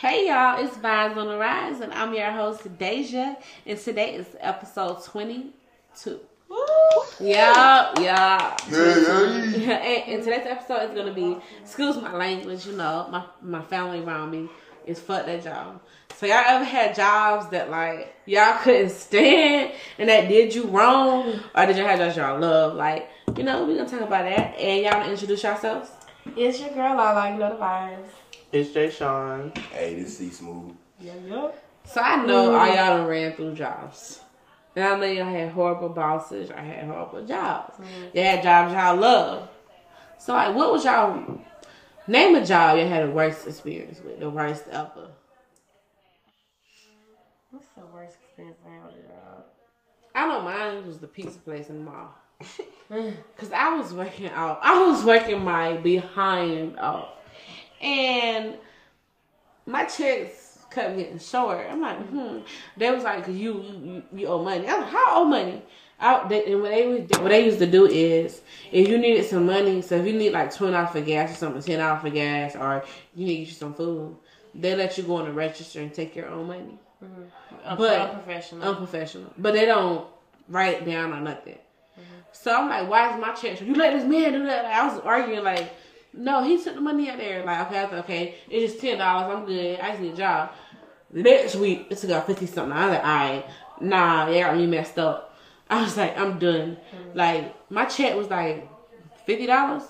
Hey y'all, it's Vibes on the Rise, and I'm your host Deja, and today is episode 22. Yeah, yeah. and, and today's episode is gonna be, excuse my language, you know, my my family around me is fuck that job. So y'all ever had jobs that like y'all couldn't stand and that did you wrong, or did you have jobs y'all love? Like, you know, we gonna talk about that, and y'all wanna introduce yourselves. It's your girl Lala, you know the vibes. It's Jay Sean. Hey, this C Smooth. Yeah, yeah. So I know all y'all done ran through jobs. And I know y'all had horrible bosses. I had horrible jobs. Mm. Y'all had jobs y'all love. So like, what was y'all name a job you had the worst experience with? The worst ever. What's the worst experience I had with a job? I know mine was the pizza place in the mall. Cause I was working out. I was working my behind out. And my checks kept getting short. I'm like, hmm. They was like, you, you you owe money. I was like, how owe money? I, they, and what they what they used to do is, if you needed some money, so if you need like twenty dollars for gas or something, ten dollars for gas, or you need you some food, they let you go on the register and take your own money. Un- But- unprofessional. Unprofessional, but they don't write down or nothing. So I'm like, why is my check? You let this man do that? Like, I was arguing like, no, he took the money out there. Like, okay, I was like, okay, it's just ten dollars. I'm good. I just need a job. Next week, it's got fifty something. I was like, all right, nah, they got me messed up. I was like, I'm done. Mm-hmm. Like, my check was like fifty dollars.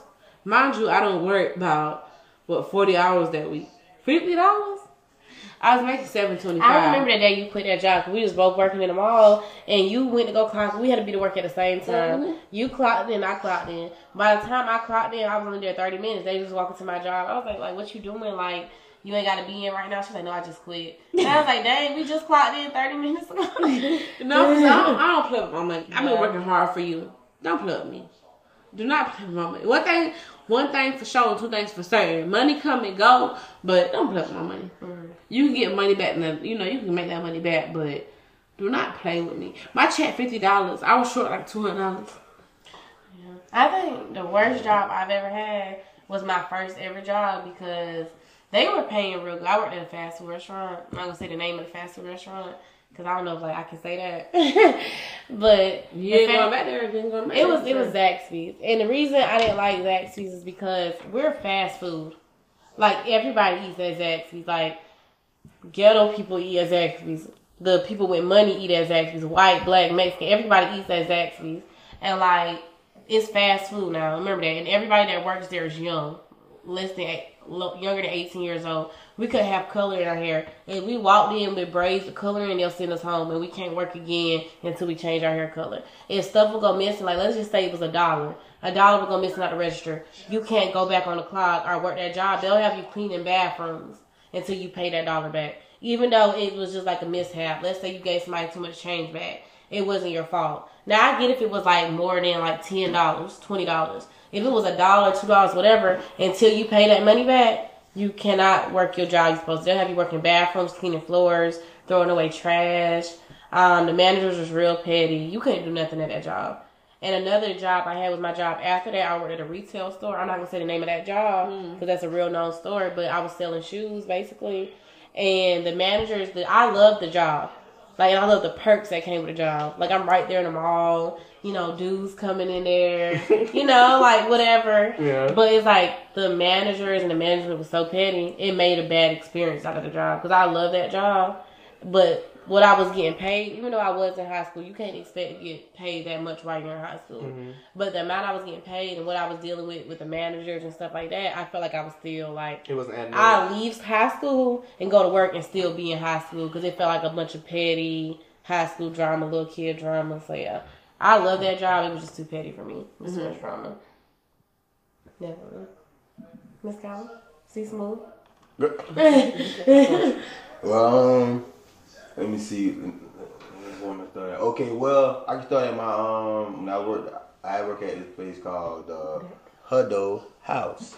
Mind you, I don't work about what forty hours that week. Fifty dollars. I was making seven twenty five. I remember the day you quit that job 'cause we was both working in the mall and you went to go clock. We had to be to work at the same time. Mhm. You clocked in, I clocked in. By the time I clocked in, I was only there 30 minutes. They just walking to my job. I was like, like, what you doing? Like, you ain't got to be in right now. She's like, no, I just quit. And I was like, dang, we just clocked in 30 minutes ago. No, I don't, I don't play with my money. I've been Yeah. working hard for you. Don't play with me. Do not play with my money. One thing, one thing for sure, and two things for certain. Money come and go, but don't play with my money. You can get money back, and you know you can make that money back, but do not play with me. My check fifty dollars. I was short like two hundred dollars. I think the worst job I've ever had was my first ever job because they were paying real good. I worked at a fast food restaurant. I'm not gonna say the name of the fast food restaurant because I don't know if like I can say that. but You ain't going back there. You going back It was it was Zaxby's, and the reason I didn't like Zaxby's is because we're fast food. Like everybody eats at Zaxby's. Like ghetto people eat at Zaxby's. The people with money eat at Zaxby's. White, black, Mexican, everybody eats at Zaxby's. And like it's fast food now. Remember that. And everybody that works there is young, less than younger than eighteen years old. We could have color in our hair. If we walked in with braids of color and they'll send us home and we can't work again until we change our hair color. If stuff will go missing, like let's just say it was a dollar. A dollar will go missing out the register. You can't go back on the clock or work that job. They'll have you cleaning bathrooms until you pay that dollar back. Even though it was just like a mishap. Let's say you gave somebody too much change back. It wasn't your fault. Now I get if it was like more than like ten dollars, twenty dollars. If it was a dollar, two dollars, whatever, until you pay that money back, you cannot work your job you're supposed to. They'll have you working bathrooms, cleaning floors, throwing away trash. Um, the managers was real petty. You couldn't do nothing at that job. And another job I had was my job after that. I worked at a retail store. I'm not gonna say the name of that job hmm. because that's a real known store. But I was selling shoes basically, and the managers. The, I loved the job. Like, and I love the perks that came with the job. Like, I'm right there in the mall. You know, dudes coming in there. you know, like whatever. Yeah. But it's like the managers and the management was so petty. It made a bad experience out of the job because I love that job. But what I was getting paid, even though I was in high school, you can't expect to get paid that much while you're in high school. Mm-hmm. But the amount I was getting paid and what I was dealing with with the managers and stuff like that, I felt like I was still like It wasn't at I leave high school and go to work and still be in high school because it felt like a bunch of petty high school drama, little kid drama. So yeah, I love that job. It was just too petty for me. It was too much drama. Definitely. Miss Collins, see smooth. Well, um, let me see. Where am I start at? Okay, well, I can start at my um. When I work, I work at this place called uh, Huddle House.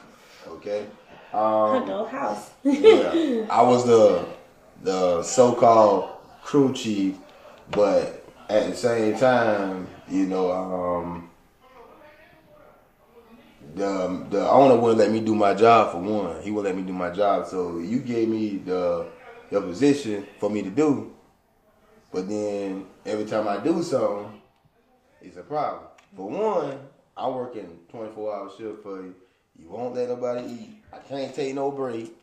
Okay. Um, house. yeah, I was the the so-called crew chief, but at the same time, you know, um, the the owner wouldn't let me do my job for one. He wouldn't let me do my job. So you gave me the the position for me to do, but then every time I do something, it's a problem. For one, I work in 24 hour shift for you. You won't let nobody eat. I can't take no break.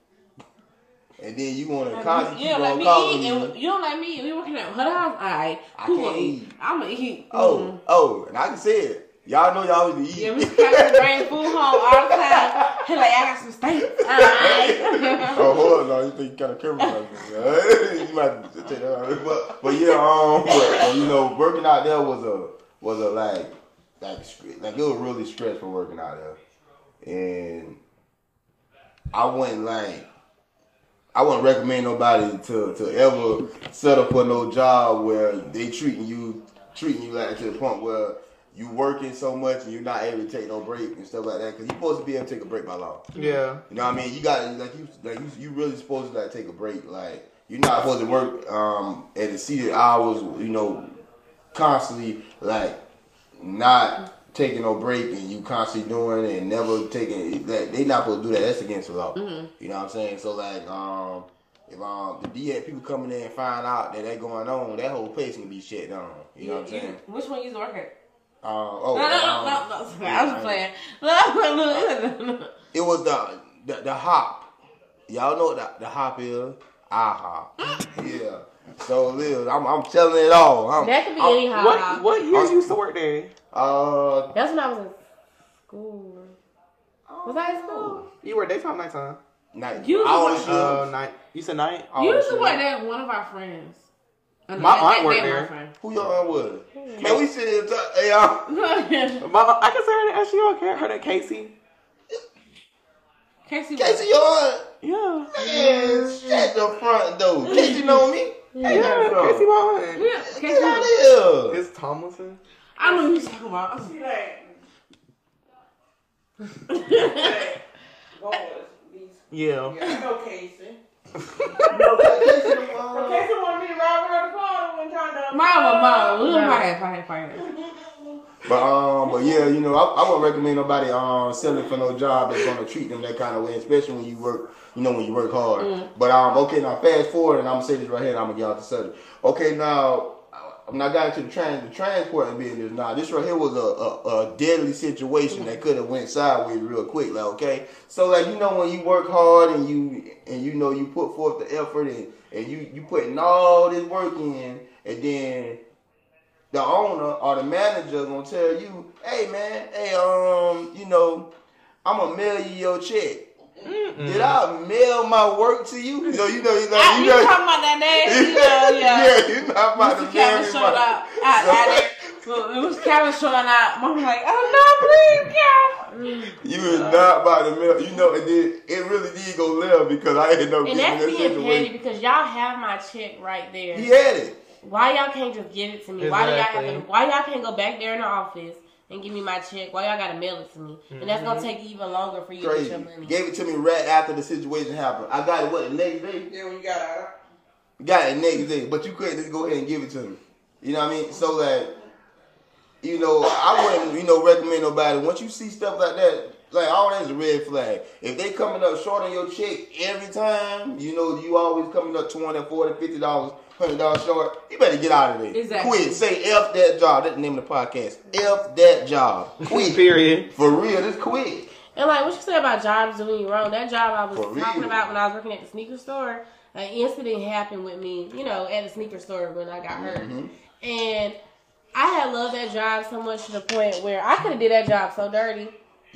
And then you want to constantly You don't let on me eat, and you don't let me. We working at her house. Alright, I can't eat? eat. I'm gonna eat. Oh, Mm. oh, and I can say it. Y'all know y'all always eat. Yeah, Mr. to bring food home all the time. He like, I got some steak. Oh, hold on, you think you got a camera this? you might take that out. But, but yeah, um, but, you know, working out there was a was a like like like it was really stressful working out there, and I wouldn't like. I wouldn't recommend nobody to, to ever settle for no job where they treating you treating you like to the point where you working so much and you're not able to take no break and stuff like that. Because you're supposed to be able to take a break by law. Yeah. You know what I mean? You got like you like you, you really supposed to like take a break. Like you're not supposed to work um at exceeded hours. You know, constantly like not taking no break and you constantly doing it and never taking. Like they not supposed to do that. That's against the law. You know what I'm saying? So like um. If um the DA people coming in and find out that that going on, that whole place can be shut down. You know what I'm saying? Which one you used to work at? Um, oh, No, no, um, no, no, no. Sorry, I was playing. No, no, no. It was the the, the hop. Y'all know what the, the hop is? IHOP. yeah. So Liz, I'm I'm telling it all. I'm, That could be I'm- any hot What dog. what year you used to work there? Uh, That's when I was in school. Was I in school? You were daytime, nighttime. night. You was I the only Uh, night. You said night. I You only used to should- work there one of our friends. Uh, My that- aunt worked there. Who your aunt was? Man, we sit here. talk- Hey, y'all. My, I can say her name. She okay. Her name Casey. Casey, Casey, your aunt. Yeah. Man, shut the front door. Casey know me. Hey, Yeah. Casey my aunt. Yeah, Get out of here. It's Tomlinson. I don't know who you're talking about. Yeah. I know Casey. Casey, Casey wanted me to ride with her to Florida one time. Mama, mama, we'll Nah. fight, fight, fight. But um, but yeah, you know, I, I wouldn't recommend nobody um selling for no job that's gonna treat them that kind of way, especially when you work, you know, when you work hard. But um, okay, now fast forward, and I'm gonna say this right here, and I'm gonna get out the subject. Okay, now when I got into the trans the transporting business, now this right here was a, a, a deadly situation that could have went sideways real quick. Like okay, so like you know when you work hard and you and you know you put forth the effort and and you you putting all this work in, and then the owner or the manager gonna tell you, hey man, hey um, you know, I'm gonna mail you your check. Did I mail my work to you? No, you know, you know, Ah, you you know. talking about that name? Yeah, yeah. yeah, you're not about Mr. to mail Calvin me showed my. up. Out, out there. So it was Calvin showing up. Mom was like, oh no, please, Calvin. You is not about to mail. You know, it did. It really did go left because I ended up And that's being petty situation. because y'all have my check right there. He had it. Why y'all can't just give it to me? Why do y'all have to? Why y'all can't go back there in the office and give me my check? Why y'all gotta mail it to me? And that's Mm-hmm. gonna take even longer for you to Crazy. get your money. Gave it to me right after the situation happened. I got it what the next day. Yeah, when you got out. got it next day, but you couldn't just go ahead and give it to me. You know what I mean? So like, you know, I wouldn't, you know, recommend nobody. Once you see stuff like that, like all that's a red flag. If they coming up short on your check every time, you know, you always coming up 20 40 50 dollars, hundred dollars short, you better get out of there. Exactly. Quit. Say F that job. That's the name of the podcast. F that job. Quit. Period. For real, just quit. And like what you said about jobs doing you wrong, that job I was For talking real. about when I was working at the sneaker store, an incident happened with me, you know, at the sneaker store when I got hurt. Mm-hmm. And I had loved that job so much to the point where I could have did that job so dirty.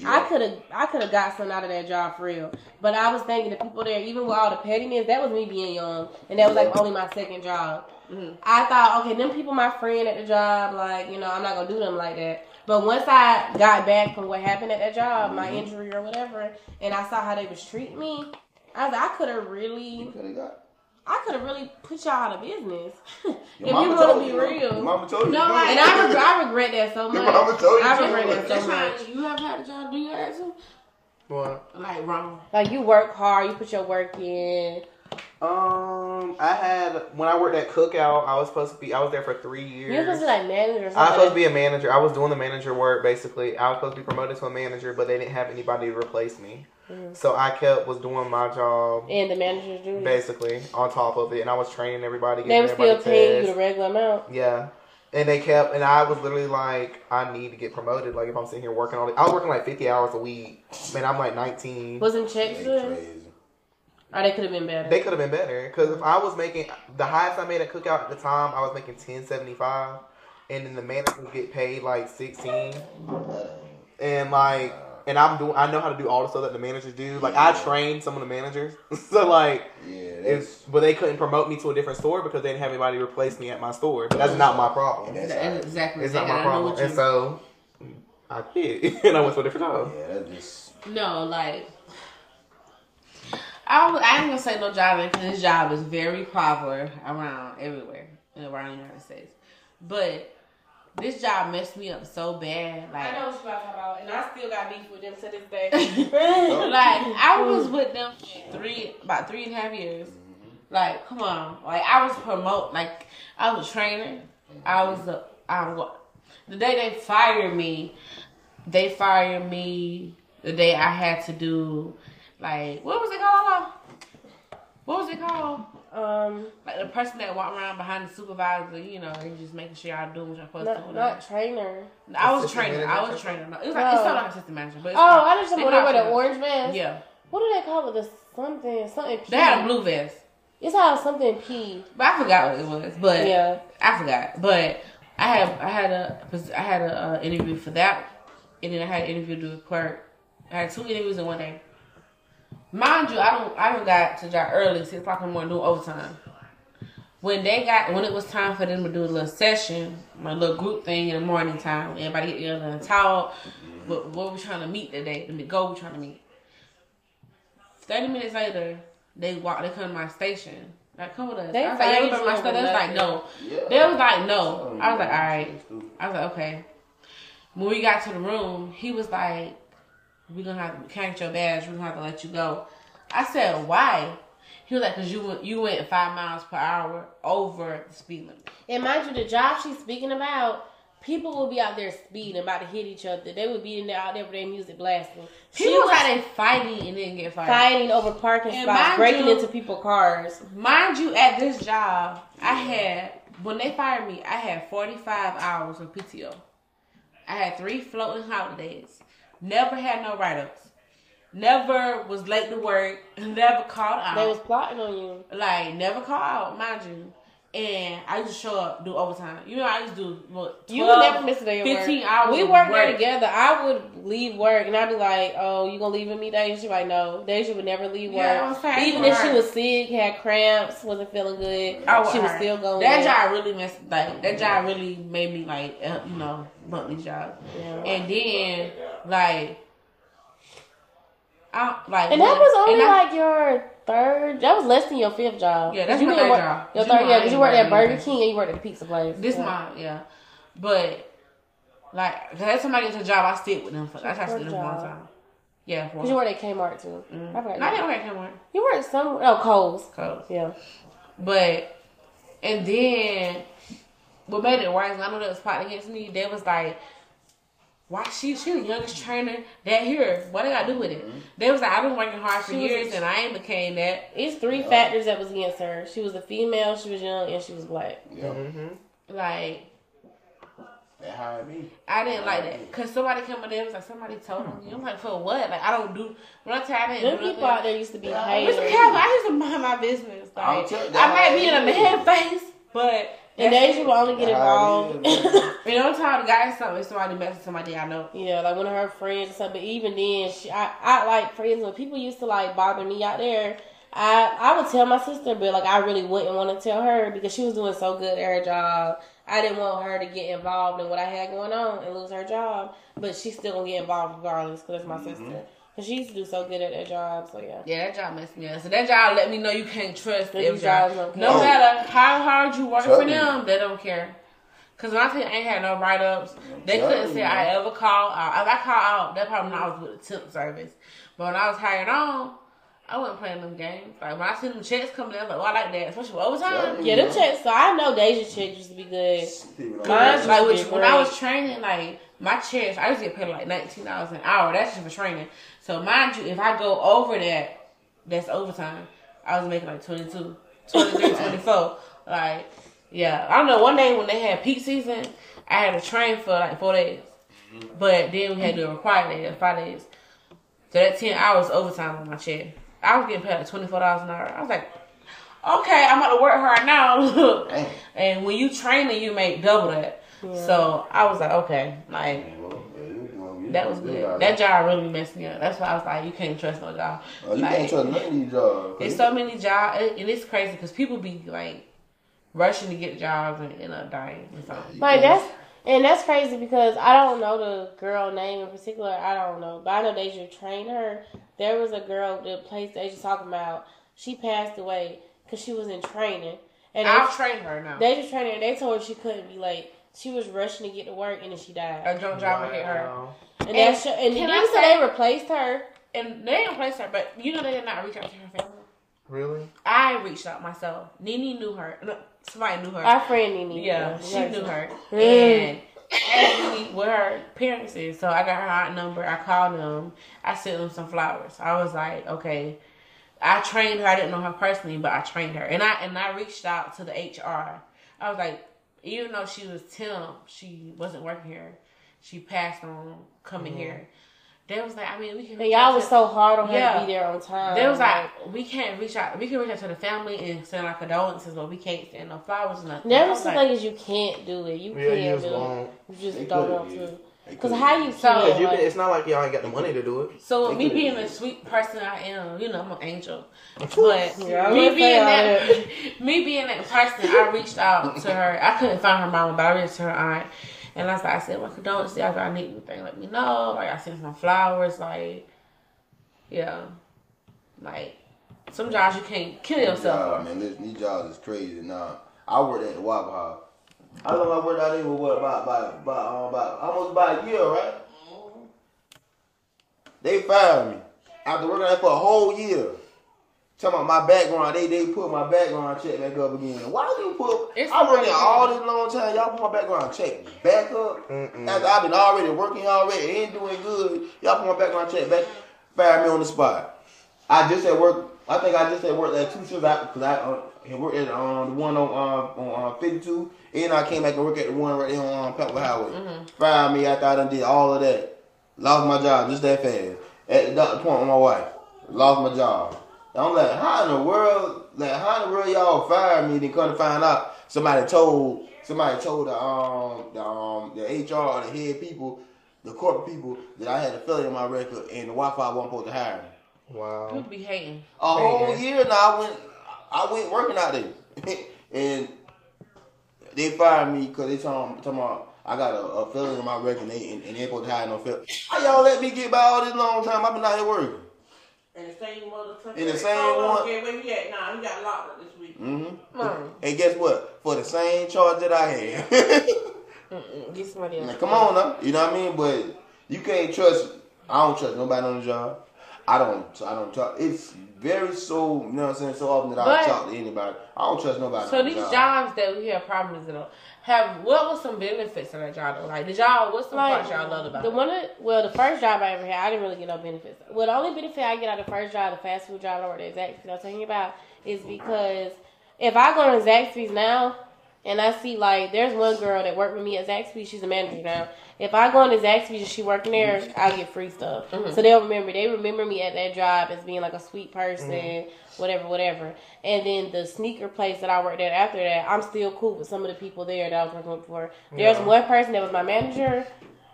I could have I could have got something out of that job for real. But I was thinking the people there, even with all the pettiness, that was me being young. And that was like only my second job. Mm-hmm. I thought, okay, them people my friend at the job, like, you know, I'm not gonna do them like that. But once I got back from what happened at that job, my mm-hmm. injury or whatever, and I saw how they was treating me, I was like, I could have really Coulda got- I could have really put y'all out of business. if you mama want to be you, real. Your mama told you. No, like- And I regret, I regret that so much. Your mama told you I regret do that so much. you have had a job. Do you that too? What? Like wrong. Like you work hard, you put your work in, Um, I had when I worked at Cookout, I was supposed to be. I was there for three years. You're supposed to be like manager or I was supposed to be a manager. I was doing the manager work basically. I was supposed to be promoted to a manager, but they didn't have anybody to replace me. Mhm. So I kept was doing my job and the manager's duty. basically on top of it, and I was training everybody. They Getting were still everybody paying you the regular amount. Yeah. And they kept, and I was literally like, I need to get promoted. Like, if I'm sitting here working all the, I was working like 50 hours a week. Man, I'm like 19. Wasn't checks They good? Or they could have been better. They could have been better. Because if I was making, the highest I made at Cookout at the time, I was making 1075 And then the manager managers get paid like 16 And like, and I'm doing, I know how to do all the stuff that the managers do. Like, I trained some of the managers. so, like, Yeah, it's, but they couldn't promote me to a different store because they didn't have anybody to replace me at my store. But that's not my problem. that's That- how- exactly. It's not my problem. And so I quit and I went to a different job. Yeah, that just No, like I, I ain't gonna say no job because this job is very popular around everywhere around the United States. But this job messed me up so bad. Like, I know what you're talking about, and I still got beef with them to this day. Oh. like I was with them for three about three and a half years. Mm-hmm. Like, come on, like I was promote, like I was a trainer. I was the I'm the day they fired me. They fired me the day I had to do like what was it called? What was it called? Um, Like the person that walked around behind the supervisor, you know, and just making sure y'all doing what you're supposed to not, do. not trainer. I was Assistant trainer. I was manager? trainer. No, it was like it's Oh. not like assistant manager, but it's Oh, called- I just they know they wear the orange vest. Yeah, What do they call it? The something, something P. they had a blue vest, It's how something P. but I forgot what it was. But Yeah. I forgot. But I had I had a I had a uh, interview for that, and then I had an interview with clerk. I had two interviews in one day. Mind you, I don't I don't got to job early, six o'clock in the morning doing overtime. When they got when it was time for them to do a little session, my little group thing in the morning time, everybody get together and talk. What, what we trying to meet today? The goal we trying to meet. Thirty minutes later, they walk. They come to my station. Like, come with us. They I was like, yeah, fired we bring my stuff. They was like, no. yeah. They was like, no. I was like, all right. I was like, okay. When we got to the room, he was like, we're gonna have to count your badge. We're gonna have to let you go. I said, why? He was like, cause you went, you went five miles per hour over the speed limit. And mind you, the job she's speaking about, people will be out there speeding, about to hit each other. They would be in there out there with their music blasting. She People was like they fighting and didn't get fired. fighting over parking And spots, breaking you- into people's cars. Mind you, at this job, I had when they fired me, I had forty five hours of PTO. I had three floating holidays. Never had no write ups. Never was late to work. Never called out. They was plotting on you. like never called out, mind you. And I used to show up, do overtime. You know, I used to do what, 12, You would never miss a day of 15 work. hours We worked there together. I would leave work and I'd be like, "Oh, you gonna leave with me, Deja?" She'd be like, "No." Deja would never leave work. Yeah, saying, Even if she was sick, had cramps, wasn't feeling good, I she was still going. That job really messed like that job really made me like uh, you know these jobs. Yeah. And then like I like And that was only I- like your third. That was less than your fifth job. Yeah, that's you my third work, job. Your third, yeah, because you worked at Burger. King and you worked at the pizza place. this yeah. my yeah, but like cause every time I get to a job, I stick with them for I try to stick with them for a long time. Yeah, Because you worked at Kmart too. mm. I forgot. I didn't work at Kmart. You worked some. Oh, Kohl's. Cause Yeah. But and then what made it worse, I know that was plotting against me, they was like, Why she she the youngest trainer that here. What I gotta do with it? They was like, I've been working hard for She was- years and I ain't became that. It's three factors that was against her. She was a female, she was young, and she was black. Yeah, Mm-hmm. Like they hired me. I didn't like that because somebody came in there and was like somebody told on you. I'm like for what? Like I don't do when I tell you I didn't Them do people out there used to be Mr. haters. Calvin, I used to mind my business. I'll Like tell I might be in a man face, but And they should only get How involved. it is, you know, I'm telling the guy something. If somebody messes somebody I know. Yeah, like one of her friends or something. But even then, she, I, I like friends instance, when people used to like bother me out there, I, I would tell my sister, but like I really wouldn't want to tell her because she was doing so good at her job. I didn't want her to get involved in what I had going on and lose her job, but she's still gonna get involved regardless because that's my sister. Cause she used to do so good at that job. So yeah, Yeah, that job messed me up. So that job let me know you can't trust These every jobs job. No care. matter how hard you work Tell for me. them, they don't care. Cause when I tell I ain't had no write ups, they Tell couldn't me, say. I ever call out. If I call out, that probably when I was with the temp service. But when I was hired on, I wasn't playing them games. Like when I seen the checks coming in, I was like, oh, I like that, especially with overtime. Yeah, them checks. So I know Deja checks used to be good. People Mine's. Like which, when I was training, like my checks, I used to get paid like nineteen dollars an hour. That's just for training. So mind you, if I go over that, that's overtime. I was making like 22, 23, 24. Like, yeah, I don't know. One day when they had peak season, I had to train for like four days, but then we had to require day five days. So that ten hours overtime on my check. I was getting paid like twenty four dollars an hour. I was like, okay, I'm about to work hard now. And when you training, you make double that. So I was like, okay, like Well, yeah, you- well, you that was good. got That job really messed me up. That's why I was like, you can't trust no job. Oh, you like, can't trust none of these jobs. It's so many jobs, and it's crazy because people be like rushing to get jobs and end up dying or something. Like that's and that's crazy because I don't know the girl name in particular. I don't know, but I know they Deja trained her. There was a girl, the place Deja talking about. She passed away because she was in training, and I'll they, train her now. Deja trained her. and They told her she couldn't be late. She was rushing to get to work, and then she died. A drunk driver hit her, And, And that's and can then I say- they replaced her. and they didn't place her, but you know they did not reach out to her family. Really? I reached out myself. Nini knew her. No, somebody knew her. Our friend Nene. Yeah, she knew her. And asked me what her parents is. So I got her aunt number. I called them. I sent them some flowers. I was like, okay. I trained her. I didn't know her personally, but I trained her. And I and I reached out to the HR. I was like, even though she was temp, she wasn't working here. She passed on coming here. Mm-hmm. They was like, I mean, we can. And reach y'all out was to- so hard on her Yeah. to be there on time. they was like, we can't reach out. We can reach out to the family and send our condolences, but we can't send no flowers or nothing. I never was something like, like you can't do it. You Yeah, can't you just do it. You just They don't want to. They Cause how you So- feel? Cause you like- can, it's not like y'all ain't got the money to do it. So They me being the sweet person I am, you know, I'm an angel. But Yeah, me being say all that, me being that person, I reached out to her. I couldn't find her mama, but I reached to her aunt, and I was like, I said, "My condolences. I got need anything, let me know." Like I sent some flowers. Like, yeah, like some jobs you can't kill yourself jobs, for. man, listen, these jobs is crazy. Now, I worked at the Waffle House. I know I worked out there for what about about about, um, about almost about a year, right? They fired me after working there for a whole year. Talking about my background, they they put my background check back up again. Why do you put? It's I worked there crazy. all this long time. Y'all put my background check back up. Mm-mm. After I've been already working already, ain't doing good. Y'all put my background check back, fire me on the spot. I just at work. I think I just at work at two shifts out because I uh, had worked at um, the one on uh, on uh, 52, and I came back and worked at the one right there on um, Pepper Highway. Mm-hmm. Fired me after I done did all of that. Lost my job just that fast. At the point with my wife. Lost my job. I'm like, how in the world, like how in the world y'all fired me? Then come to find out somebody told somebody told the um the um the HR the head people, the corporate people that I had a failure in my record and the Wi-Fi wasn't supposed to hire me. Wow. People be hating. A whole year now I went I went working out there. and they fired me because they talking, talking about I got a, a failure in my record and they, and, and they ain't supposed to hire no failure. How y'all let me get by all this long time? I've been out here working. And the same motherfucker. In the same oh, one- Okay, where he at now? He got locked up this week. Mm-hmm. Mm. And guess what? For the same charge that I had. Get somebody else. Now, come on now. You know what I mean? But you can't trust. I don't trust nobody on the job. I don't. I don't talk. It's very so. You know what I'm saying? So often that I don't talk to anybody. I don't trust nobody. So these job. jobs that we have problems in, have what was some benefits of that job? Though? Like, did y'all? What's the Like parts y'all loved about the it? one, that- well, the first job I ever had, I didn't really get no benefits. Well, the only benefit I get out of the first job, the fast food job I worked at Zaxby's, I'm talking about, is because if I go to Zaxby's now and I see like there's one girl that worked with me at Zaxby's, she's a manager now. If I go into Zaxby's and she working there, mm-hmm. I get free stuff. Mm-hmm. So they'll remember. They remember me at that job as being like a sweet person, mm-hmm. whatever, whatever. And then the sneaker place that I worked at after that, I'm still cool with some of the people there that I was working with before. There's Yeah. one person that was my manager.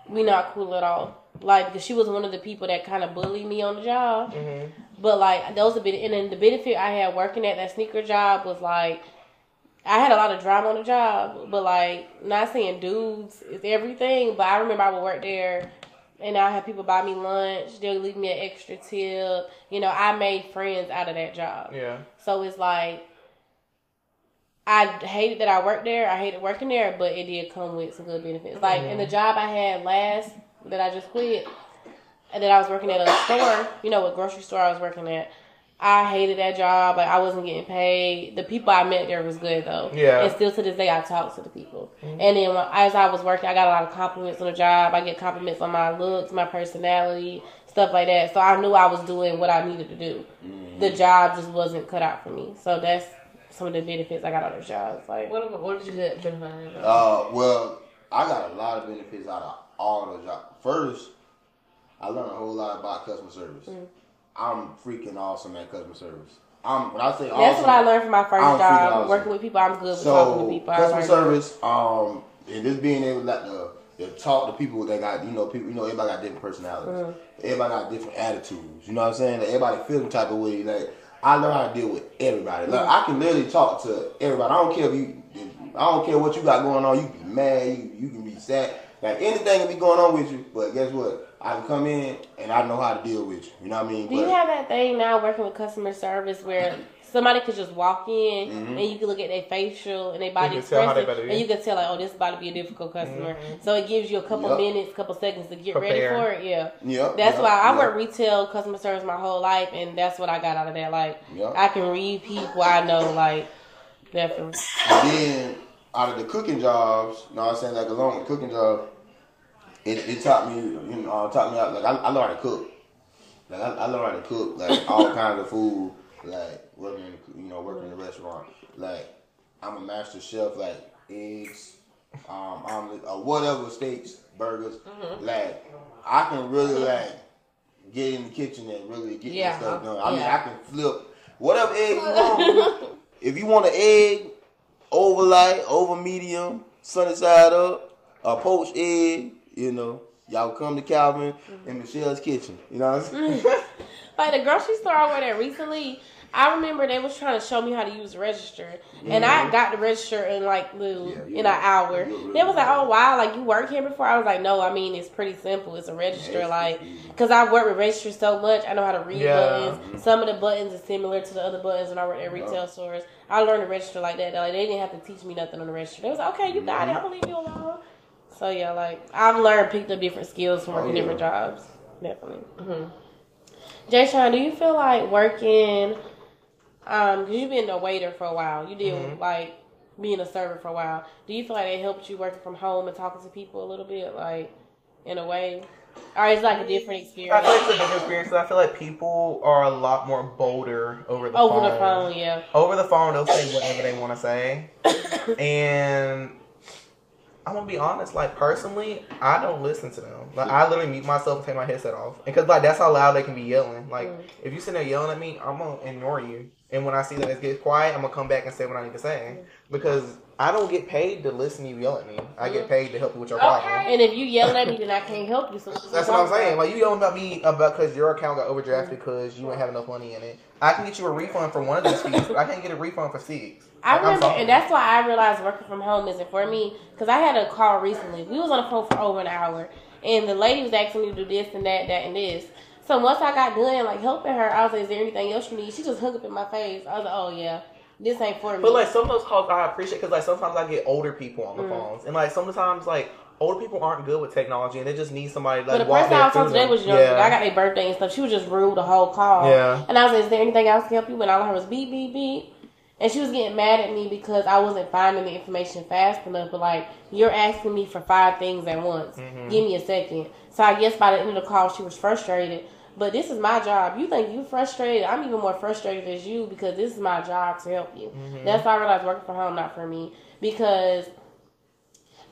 We not cool at all. Like because she was one of the people that kind of bullied me on the job. Mhm. But like those have been, and then the benefit I had working at that sneaker job was like. I had a lot of drama on the job, but like not saying dudes is everything, but I remember I would work there and I had people buy me lunch, they'll leave me an extra tip. You know, I made friends out of that job. Yeah. So it's like I hated that I worked there. I hated working there, but it did come with some good benefits. Like in the job I had last that I just quit, and then I was working at a store, you know, a grocery store I was working at. I hated that job. Like I wasn't getting paid. The people I met there was good though. Yeah. And still to this day, I talk to the people. And then when, as I was working, I got a lot of compliments on the job. I get compliments on my looks, my personality, stuff like that. So I knew I was doing what I needed to do. The job just wasn't cut out for me. So that's some of the benefits I got out of the job. Like What, what did you get benefit out of that? Uh, well, I got a lot of benefits out of all those jobs. First, I learned a whole lot about customer service. Mm. I'm freaking awesome at customer service. I'm when I say awesome, that's what I learned from my 1st I'm job. awesome. Working with people, I'm good with talking to people. Customer service, um, and just being able like to, to talk to people that got you know people you know everybody got different personalities, Mm-hmm. everybody got different attitudes. You know what I'm saying? Like, everybody feel the type of way. Like I learn how to deal with everybody. Like Mm-hmm. I can literally talk to everybody. I don't care if you, I don't care what you got going on. You can be mad. You, you can be sad. Like anything can be going on with you. But guess what? I can come in and I know how to deal with you. You know what I mean? Do you have that thing now working with customer service where somebody could just walk in Mm-hmm. and you can look at their facial and their body You can tell how they expression and you can tell like, oh, this is about to be a difficult customer. So it gives you a couple Yup. minutes, couple seconds to get Prepare. ready for it. Yeah. Yep, That's yep, why I yep. work retail customer service my whole life and that's what I got out of that. Like Yup. I can read people I know like definitely. And then out of the cooking jobs, you know what I'm saying, like along with cooking job, it, it taught me, you know, uh, taught me out, like I, I learned how to cook. Like I, I learned how to cook like all kinds of food, like working, in, you know, working in a restaurant. Like I'm a master chef, like eggs, um, omelet, or whatever steaks, burgers. Like I can really like get in the kitchen and really get Yeah, stuff done. I mean, yeah. I can flip whatever egg you want. if you want an egg, over light, over medium, sunny side up, a poached egg, you know, y'all come to Calvin and Michelle's kitchen. You know what I'm saying? Like the grocery store I went at recently, I remember they was trying to show me how to use the register, and I got the register in like little Mm-hmm. Yeah, in an hour. really They was like, "Oh wow, like you work here before?" I was like, "No, I mean it's pretty simple. It's a register, Yeah, it's like because I work with registers so much. I know how to read Yeah. buttons. Some of the buttons are similar to the other buttons when I worked at retail stores. I learned to register like that. Like they didn't have to teach me nothing on the register. They was like, "Okay, you got Mm-hmm. it. I believe you alone." So yeah, like I've learned picked up different skills from Oh, working yeah. different jobs. Definitely. Jay Sean, do you feel like working? Um, cause you've been a waiter for a while. You did Mm-hmm. like being a server for a while. Do you feel like it helped you working from home and talking to people a little bit, like in a way, or it's like a different experience. I feel like it's a different experience. I feel like people are a lot more bolder over the over phone. the phone? Yeah. Over the phone, they'll say whatever they want to say, and I'm gonna be honest. Like personally, I don't listen to them. Like I literally mute myself and take my headset off, because like that's how loud they can be yelling. Like Mm. if you sit there yelling at me, I'm gonna ignore you. And when I see that it gets quiet, I'm gonna come back and say what I need to say because I don't get paid to listen to you yell at me. I get paid to help you with your problem. And if you yell at me, then I can't help you. So That's what I'm saying. Like you yelling about me about because your account got overdrafted because you ain't have enough money in it. I can get you a refund for one of these fees, but I can't get a refund for six. I Like, remember, and that's why I realized working from home isn't for me. Because I had a call recently. We was on the phone for over an hour, and the lady was asking me to do this and that, that and this. So once I got done, like helping her, I was like, "Is there anything else you need?" She just hung up in my face. I was like, "Oh yeah, this ain't for me." But like some of those calls I appreciate because like sometimes I get older people on the Mm. phones and like sometimes like older people aren't good with technology and they just need somebody to, But like the person I was talking through today was younger. Yeah. I got their birthday and stuff. She was just rude the whole call. Yeah. And I was like, "Is there anything else to help you?" And all I heard was beep beep beep. And she was getting mad at me because I wasn't finding the information fast enough. But like, you're asking me for five things at once. Mm-hmm. Give me a second. So I guess by the end of the call, she was frustrated. But this is my job. You think you're frustrated? I'm even more frustrated as you because this is my job to help you. Mm-hmm. That's why I realized working from home not for me because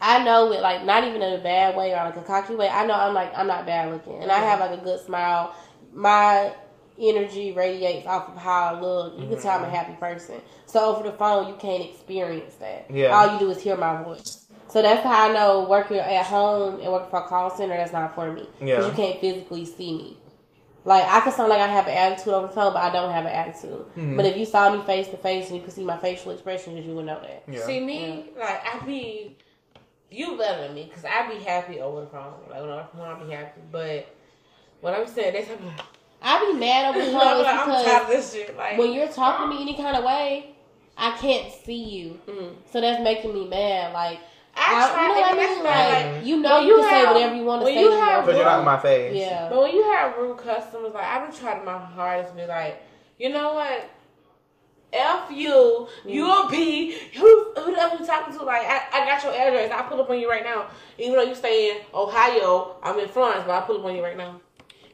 I know it like not even in a bad way or like a cocky way. I know I'm like I'm not bad looking and I have like a good smile. My energy radiates off of how I look. You can tell I'm a happy person. So over the phone you can't experience that. Yeah. All you do is hear my voice. So that's how I know working at home and working for a call center that's not for me. Because Yeah. you can't physically see me. Like I can sound like I have an attitude over the phone, but I don't have an attitude. Hmm. But if you saw me face to face and you could see my facial expressions, you would know that. Yeah. See me, like I be, you better than me because I'd be happy over the phone. Like when I'm when I be happy, but what I'm saying, they tell me, I be mad over the phone is like, I'm because tired of this shit. Like when you're talking to me any kind of way, I can't see you. Mm. So that's making me mad. Like, I I, try you know to what I mean? why, Like, you know when you, you can say whatever you want to say. you have over Because you're not in my face. Yeah. But when you have rude customers, like I've been trying my hardest to be like, you know what? F you, mm. you'll be who whoever you talking to. Like I, I got your address. I pull up on you right now. Even though you stay in Ohio, I'm in Florence, but I pull up on you right now.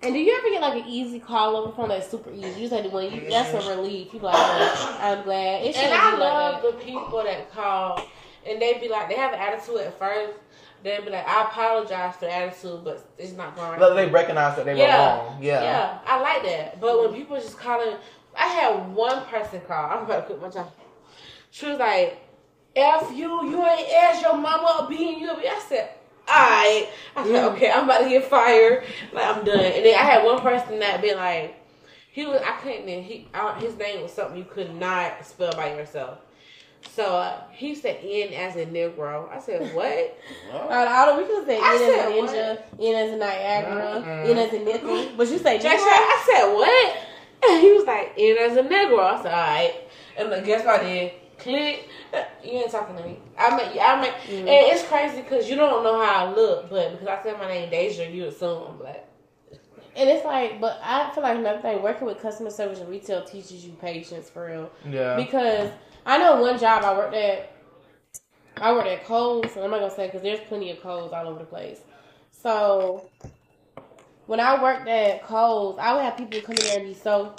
And do you ever get like an easy call over the phone that's super easy? You said when you that's a relief. You like, oh, I'm glad. It And I love like the people that call and they be like, they have an attitude at first. They'll be like, I apologize for the attitude, but it's not going But they recognize that they were wrong. Yeah. Yeah, I like that. But when people just calling, I had one person call. I'm about to quit my job. She was like, "F you, you ain't asked your mama a being you." I said, "Alright." I said, "Okay, I'm about to get fired. Like I'm done." And then I had one person that been like, he was I couldn't. He I, his name was something you could not spell by yourself. So uh, he said N as a Negro. I said, "What?" that. Out of we could say I N as said a ninja, N as a Niagara, Mm-mm. N as a nickel. But you say Jack Negro? I said, what? And he was like, in as a Negro. I said, all right. And look, guess what I did? Click. Uh, you ain't talking to me. I mean, I mean, mm. and it's crazy because you don't know how I look, but because I said my name Deja, you assume I'm black. And it's like, but I feel like another thing, working with customer service and retail teaches you patience for real. Yeah. Because I know one job I worked at, I worked at Kohl's, and I'm not gonna say because there's plenty of Kohl's all over the place. So when I worked at Kohl's, I would have people come in there and be so.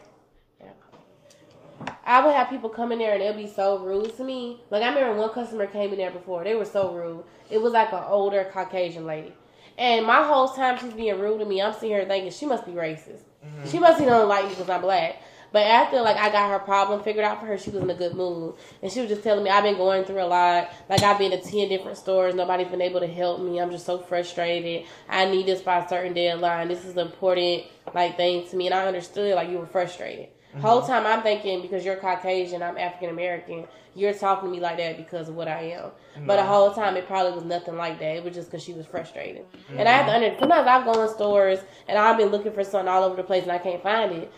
I would have people come in there and they'll be so rude to me. Like I remember one customer came in there before. They were so rude. It was like an older Caucasian lady. And my whole time she's being rude to me, I'm sitting here thinking she must be racist. Mm-hmm. She must be don't like me because I'm black. But after like I got her problem figured out for her, she was in a good mood, and she was just telling me I've been going through a lot. Like I've been to ten different stores, nobody's been able to help me. I'm just so frustrated. I need this by a certain deadline. This is an important like thing to me, and I understood like you were frustrated. Mm-hmm. Whole time I'm thinking because you're Caucasian, I'm African American. You're talking to me like that because of what I am. But the whole time it probably was nothing like that. It was just because she was frustrated. And I have to mm-hmm. understand. Sometimes I've gone in stores and I've been looking for something all over the place and I can't find it.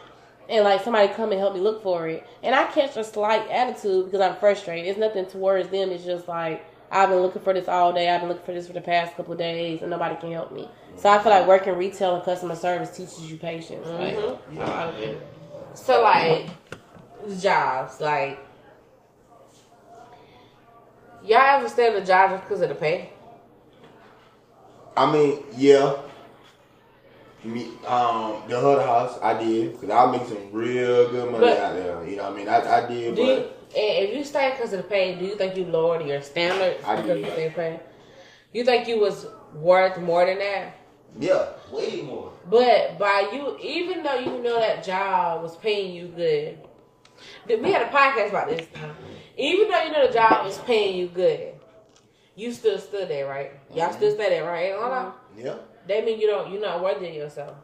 And like somebody come and help me look for it, and I catch a slight attitude because I'm frustrated. It's nothing towards them. It's just like I've been looking for this all day. I've been looking for this for the past couple of days, and nobody can help me. So I feel like working retail and customer service teaches you patience. Like, Mhm. a lot. So like jobs, like y'all ever stay in a job just because of the pay? I mean, yeah. Me, um, the Huddle House, I did because I make some real good money But- out there. You know, what I mean, I, I did, Do you, but and if you stay because of the pay, do you think you lowered your standards I because did. of the pay? You think you was worth more than that? yeah, way more. But by you, even though you know that job was paying you good, we had a podcast about this. Even though you know the job was paying you good, you still stood there, right? Y'all still stay there, right? On. Yeah, That mean you don't, you're not worthy of yourself.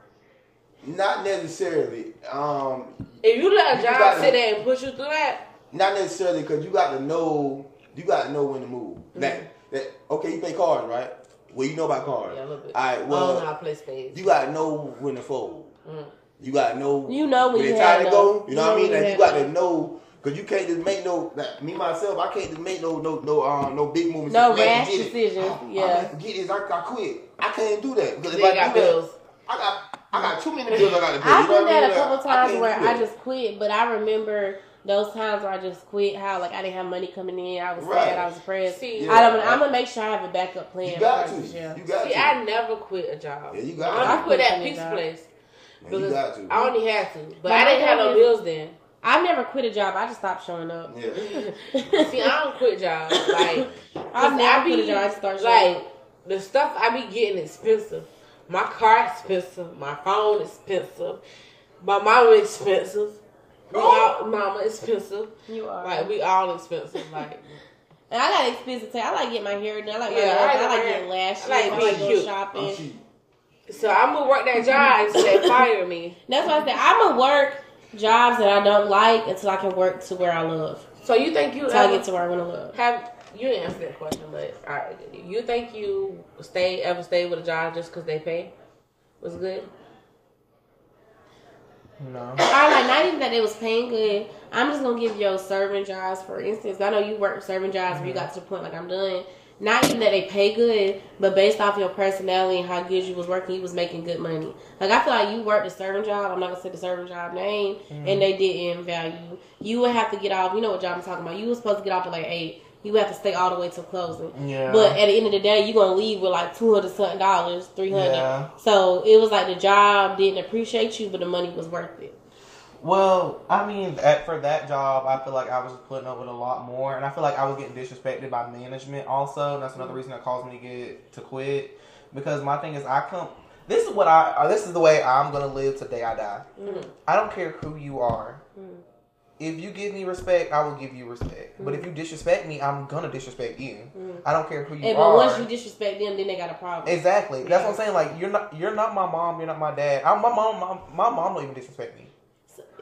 not necessarily. Um, If you let a You job sit there and push you through that, not necessarily because you got to know. You got to know when to move. That, that okay, you play cards, right? Well, you know about cards. yeah, a little bit. All right, I don't know how well, to play spades. you got to know when to fold. Mm. You got to know. You know when when you it's time to go. enough. You know what I mean? know when Like, you you got to enough. know because you can't just make no. Like, me myself, I can't just make no no no um no big movements. No Man, rash forget it. decisions, Oh, yeah. man, forget this. I, I quit. I can't do that because if I you got do that, bills. I got I got too many bills I got to pay. I've done that a couple times can't where do I just quit, but I remember those times where I just quit. How like I didn't have money coming in. I was Right. sad. I was depressed. See, Yeah. I don't. I'm gonna make sure I have a backup plan. You got to. Yeah. You got See, to. I never quit a job. Yeah, you got I to. quit I quit a pizza job. place Man, you got to. I only had to, but But I didn't have no bills then. I've never quit a job. I just stopped showing up. Yeah. See, I don't quit jobs. Like I've I never be- quit a job. I start showing like up. The stuff I be getting expensive. My car expensive. My phone expensive. My mama expensive. We oh. all, mama expensive. You are. Like we all expensive. Like And I got expensive taste. I like getting my hair done. I like my Yeah, nails I done. like I like my getting lashes. I I like like, being going cute. shopping. I'm so, I'm gonna work that job until they fire me. That's why I said I'm gonna work jobs that I don't like until I can work to where I love. So you think you Until I ever get to where I want to love. have you didn't answer that question, but all right, you think you stay ever stay with a job just because they pay was good? No. I like not even that it was paying good. I'm just gonna give you serving jobs for instance. I know you worked serving jobs where you got to the point like I'm done. not even that they pay good, but based off your personality and how good you was working, you was making good money. Like I feel like you worked a serving job. I'm not gonna say the serving job name, and mm. they didn't value you. You would have to get off. You know what job I'm talking about. You was supposed to get off at like eight. You have to stay all the way till closing. Yeah. But at the end of the day, you're gonna leave with like two hundred something dollars, three hundred. Yeah. So it was like the job didn't appreciate you, but the money was worth it. Well, I mean, at, for that job, I feel like I was putting up with a lot more, and I feel like I was getting disrespected by management. Also, and that's another reason that caused me to get to quit. Because my thing is, I come. This is what I. This is the way I'm gonna live today I die. Mm. I don't care who you are. Mm. If you give me respect, I will give you respect. But if you disrespect me, I'm gonna disrespect you. Mm. I don't care who you And are. but once you disrespect them, then they got a problem. Exactly. That's what I'm saying. Like you're not you're not my mom. You're not my dad. I'm, my mom. My, my mom don't even disrespect me.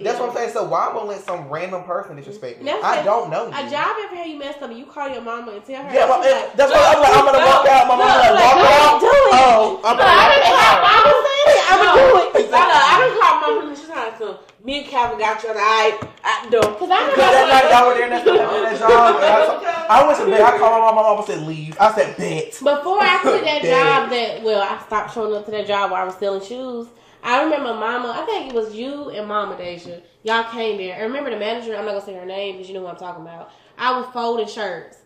That's what I'm saying. So why am I gonna let some random person disrespect me? I don't know you. A job ever had you messed up and you call your mama and tell her. Yeah, it, that's why I'm like I'm gonna walk out. My no, like like, walk out. Oh, I'm gonna walk out. was saying it. I would do it. I done, I done called my mom. She's like, so me and Calvin got you on the eye at the door. Cause I Cause remember. that night y'all were there and that's that, that job. I, went to bed. I called my mom. My mom said leave. I said bet. Before I quit that job, that well, I stopped showing up to that job where I was selling shoes. I remember Mama. I think it was you and Mama Deja. Y'all came there. I remember the manager. I'm not gonna say her name because you know who I'm talking about. I was folding shirts.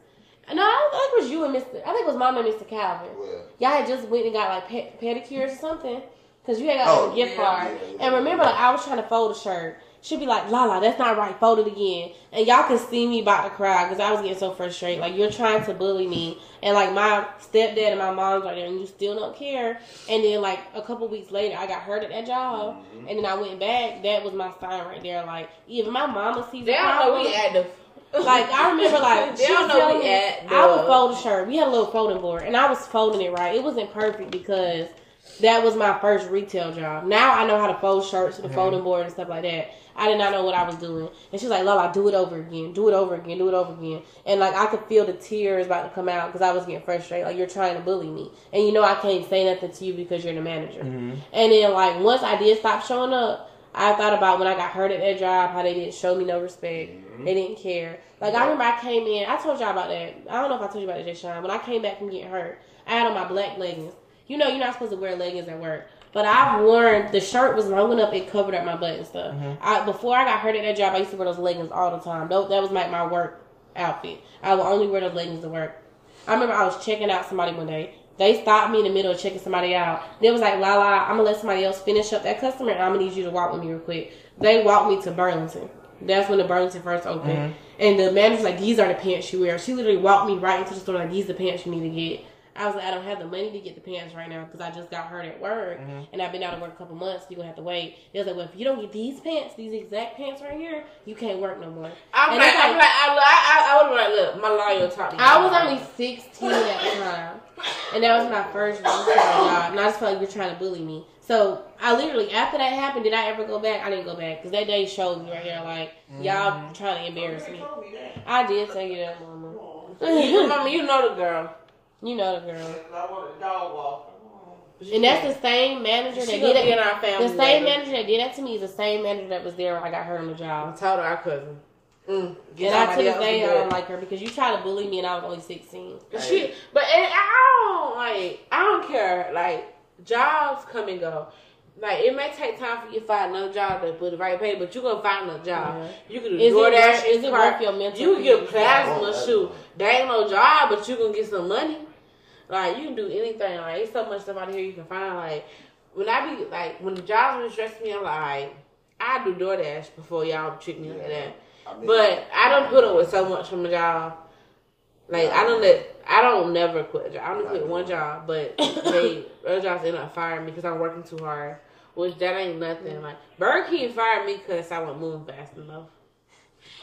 No, I think it was you and Mr. I think it was Mama and Mr. Calvin. Well, Y'all had just went and got like pet, pedicures or something. Cause you had got Oh, like, a gift yeah, card. yeah, yeah, and remember, like I was trying to fold a shirt. She'd be like, "Lala, that's not right. Fold it again." And y'all can see me about to cry because I was getting so frustrated. Like you're trying to bully me, and like my stepdad and my mom's right there, and you still don't care. And then like a couple weeks later, I got hurt at that job, Mm-hmm. and then I went back. That was my sign right there. Like even my mama sees They the don't know problem. we active. Like I remember, like They she don't was know telling we me, at I would the- fold a shirt. We had a little folding board, and I was folding it right. It wasn't perfect because that was my first retail job. Now I know how to fold shirts with the folding board and stuff like that. I did not know what I was doing, and she's like, "Lola, do it over again, do it over again, do it over again." And like I could feel the tears about to come out because I was getting frustrated. Like you're trying to bully me, and you know I can't say nothing to you because you're the manager. Mm-hmm. And then like once I did stop showing up, I thought about when I got hurt at that job, how they didn't show me no respect. Mm-hmm. They didn't care. Like I remember I came in, I told y'all about that. I don't know if I told you about it, Jay Sean. When I came back from getting hurt, I had on my black leggings. You know, you're not supposed to wear leggings at work. But I've worn the shirt was long enough; it covered up my butt and stuff. Mm-hmm. I, before I got hurt at that job, I used to wear those leggings all the time. That, that was like my work outfit. I would only wear those leggings to work. I remember I was checking out somebody one day. They stopped me in the middle of checking somebody out. They was like, "La la, I'm gonna let somebody else finish up that customer, and I'm gonna need you to walk with me real quick." They walked me to Burlington. That's when the Burlington first opened, mm-hmm. and the manager's like, "These are the pants you wear." She literally walked me right into the store like, "These are the pants you need to get." I was like, "I don't have the money to get the pants right now because I just got hurt at work, mm-hmm. and I've been out of work a couple months. You're gonna have to wait." They was like, "Well, if you don't get these pants, these exact pants right here, you can't work no more." I'm And like, it's I'm like, I, I, I would be like, look, my lawyer taught me. I was only 16 at the time. And that was my first job. And I just felt like you're trying to bully me. So I literally, after that happened, did I ever go back? I didn't go back. Because that day showed me right here, like, y'all mm-hmm. trying to embarrass me. I did tell you that, mama. You, mama, you know the girl. You know the girl. I want a dog walk. And that's the same manager that did gonna in it. our family. The same later. manager that did that to me is the same manager that was there when I got hurt on the job. I job. told her our cousin. Mm, get And I to somebody this day, to I do don't like her because you tried to bully me and I was only 16. She, but and I don't like. I don't care. Like jobs come and go. Like it may take time for you to find another job that put the right pay, but you gonna find another job. Yeah. You can do Is it DoorDash, worth- is it Instacart. worth your mental You can get peace? plasma Yeah. shoot. There ain't no job, but you gonna get some money. Like you can do anything. Like it's so much stuff out here you can find. Like when I be like when the jobs been stressing me, I'm like I do DoorDash before y'all treat me like that. I mean, But I don't put up with so much from a job. Like I don't let I don't never quit a job. I only quit one job, but they other jobs end up firing me because I'm working too hard. Which that ain't nothing. Like Burger King fired me because I wasn't moving fast enough.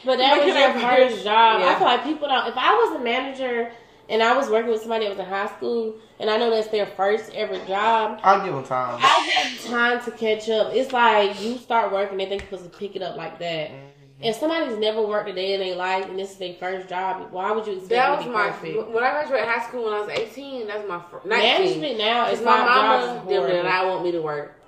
But that Look was your that first first- job. yeah. I feel like people don't. If I was a manager and I was working with somebody that was in high school, and I know that's their first ever job, I'll give them time. I have time to catch up. It's like you start working, they think you're supposed to pick it up like that. Mm-hmm. If somebody's never worked a day in their life and this is their first job, why would you expect That was to be my perfect? when I graduated high school when I was 18. That's my first, 19. Management now is It's my five mama jobs them is did not want me to work.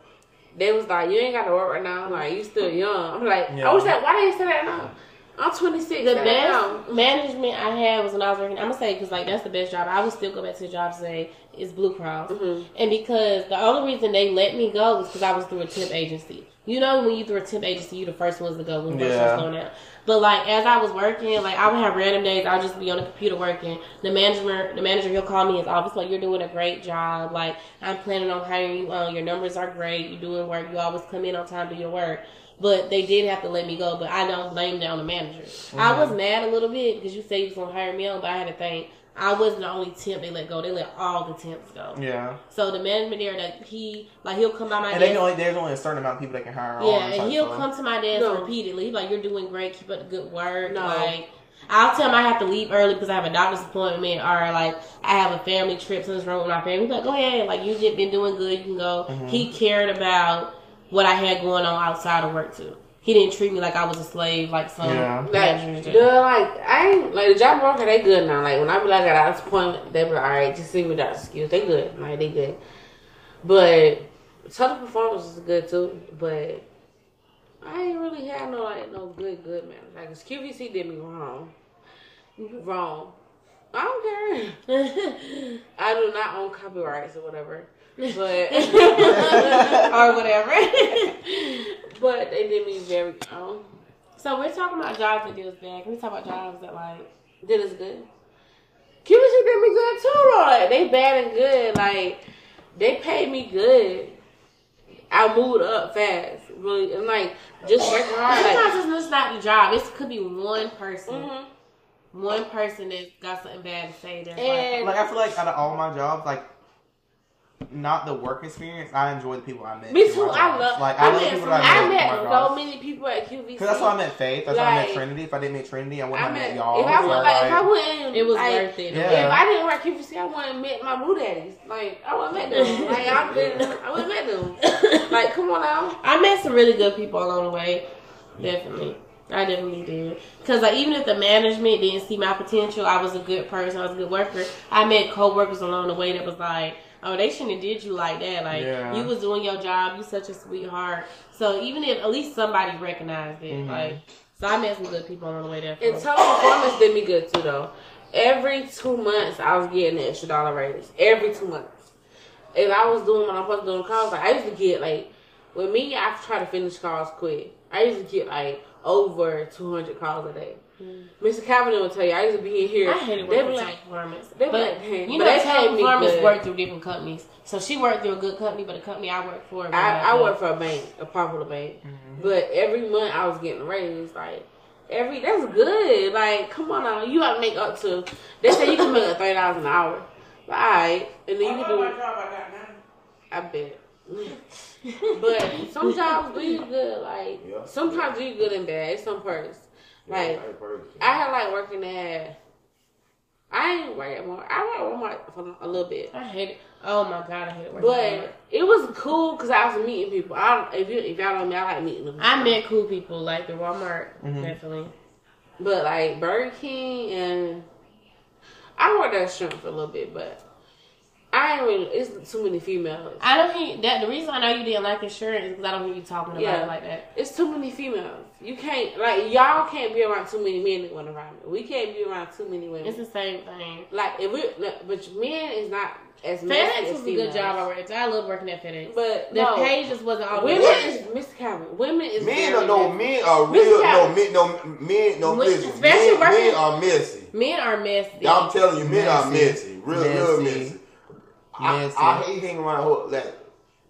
They was like, "You ain't got to work right now. I'm Like you still young." I'm like, Yeah. I was like, "Why didn't you say that now?" I'm 26. The now. best management I had was when I was working. I'm gonna say because like that's the best job. I would still go back to the job today. Is Blue Cross, Mhm. and because the only reason they let me go was because I was through a temp agency. You know, when you through a temp agency, you the first ones to go when first Yeah. ones going out. But like as I was working, like I would have random days. I'll just be on the computer working. The manager, the manager, he'll call me in his office like, "You're doing a great job. Like I'm planning on hiring you. Uh, your numbers are great. You're doing work. You always come in on time to your work." But they did have to let me go. But I don't blame down the manager. I was mad a little bit because you said you was gonna hire me on, but I had to think I wasn't the only temp they let go. They let all the temps go. Yeah, So the management there that he like he'll come by my and they desk. only there's only a certain amount of people that can hire. on Yeah, and he'll stuff. come to my desk No. repeatedly. He's like, "You're doing great. Keep up the good work." No. Like, I'll tell him I have to leave early because I have a doctor's appointment or like I have a family trip. Something's wrong with my family. He's like, "Go ahead. Like, you've been doing good. You can go." Mm-hmm. He cared about what I had going on outside of work too. He didn't treat me like I was a slave, like some Yeah. Like, managers the, do. like, I ain't, like, the job worker, they good now. Like, when I be like, at this point, they be like, alright, just see me Dr. Skills. They good. Like, they good. But, total performance is good too. But, I ain't really had no, like, no good, good man. Like, this QVC did me wrong. Wrong. I don't care. I do not own copyrights or whatever. But, or whatever. but they did me very, um, so we're talking about jobs that deals bad. Can we talk about jobs that like did us good. QVC did me good too, though. Like, they bad and good. Like they paid me good. I moved up fast, really, and like just working hard. sometimes Like, it's not the job. It could be one person. mhm. One person that got something bad to say. That's like, and Like I feel like out of all my jobs, like not the work experience, I enjoy the people I met. me too. I love. Like I, I, love met, people I that I met. met so many people at QVC. Because that's why I met Faith. That's why I met Trinity. If I didn't meet Trinity, I wouldn't I have met met. y'all. If I So, would, like, if I like, wouldn't, it was like, worth it. Yeah. If I didn't work QVC, I wouldn't met my boo daddies. Like I wouldn't met them. Like I been, I wouldn't met them. Like come on now. I met some really good people along the way. Definitely. I definitely did. Because like, even if the management didn't see my potential, I was a good person, I was a good worker. I met co-workers along the way that was like, oh, they shouldn't have did you like that. Like, Yeah. you was doing your job. You such a sweetheart. So even if at least somebody recognized it. Mhm. Like, so I met some good people on the way there. And total performance did me good too though. Every two months I was getting an extra dollar raise. Every two months. If I was doing what I'm supposed to do in calls, like I used to get like with me, I try to finish calls quick. I used to get like over two hundred calls a day. Mr. Calvin will tell you, I used to be in here. I hated they working with like, Performance. they But, like, you know, they Top paid me Performance good. worked through different companies. So she worked through a good company, but the company I worked for. was I, not I good. work for a bank, a popular bank, Mm-hmm. but every month I was getting a raise. Like every that's good. Like come on now, you got to make up to. They say you can make up thirty dollars an hour. But all right, and then you can do. My job, I bet. but some jobs do you good. Like Yeah. sometimes do you good and bad. It's some perks. Like I had like working at. I ain't work at Walmart. I worked at Walmart for a little bit. I hate it. Oh my god, I hate it. working at But it was cool because I was meeting people. I don't, if you if y'all don't know me, I like meeting them. I met cool people like the Walmart, Mhm. definitely. but like Burger King and I worked at Shrimp for a little bit, but I ain't really. It's too many females. I don't hear that. The reason I know you didn't like insurance is because I don't hear you talking about Yeah. it like that. It's too many females. You can't like y'all can't be around too many men in around me. We can't be around too many women. It's the same thing. like if we, but men is not as messy FedEx as was a good job I worked. I love working at FedEx. but the no, pay just wasn't all women is Mr. Calvin. Women is Men are no messy. men are Miss real no men no men no When- listen. especially Men, men working- are messy. Men are messy. I'm telling you, men are Messy. messy. Real, real Messy. messy. I, I hate hanging around whole- like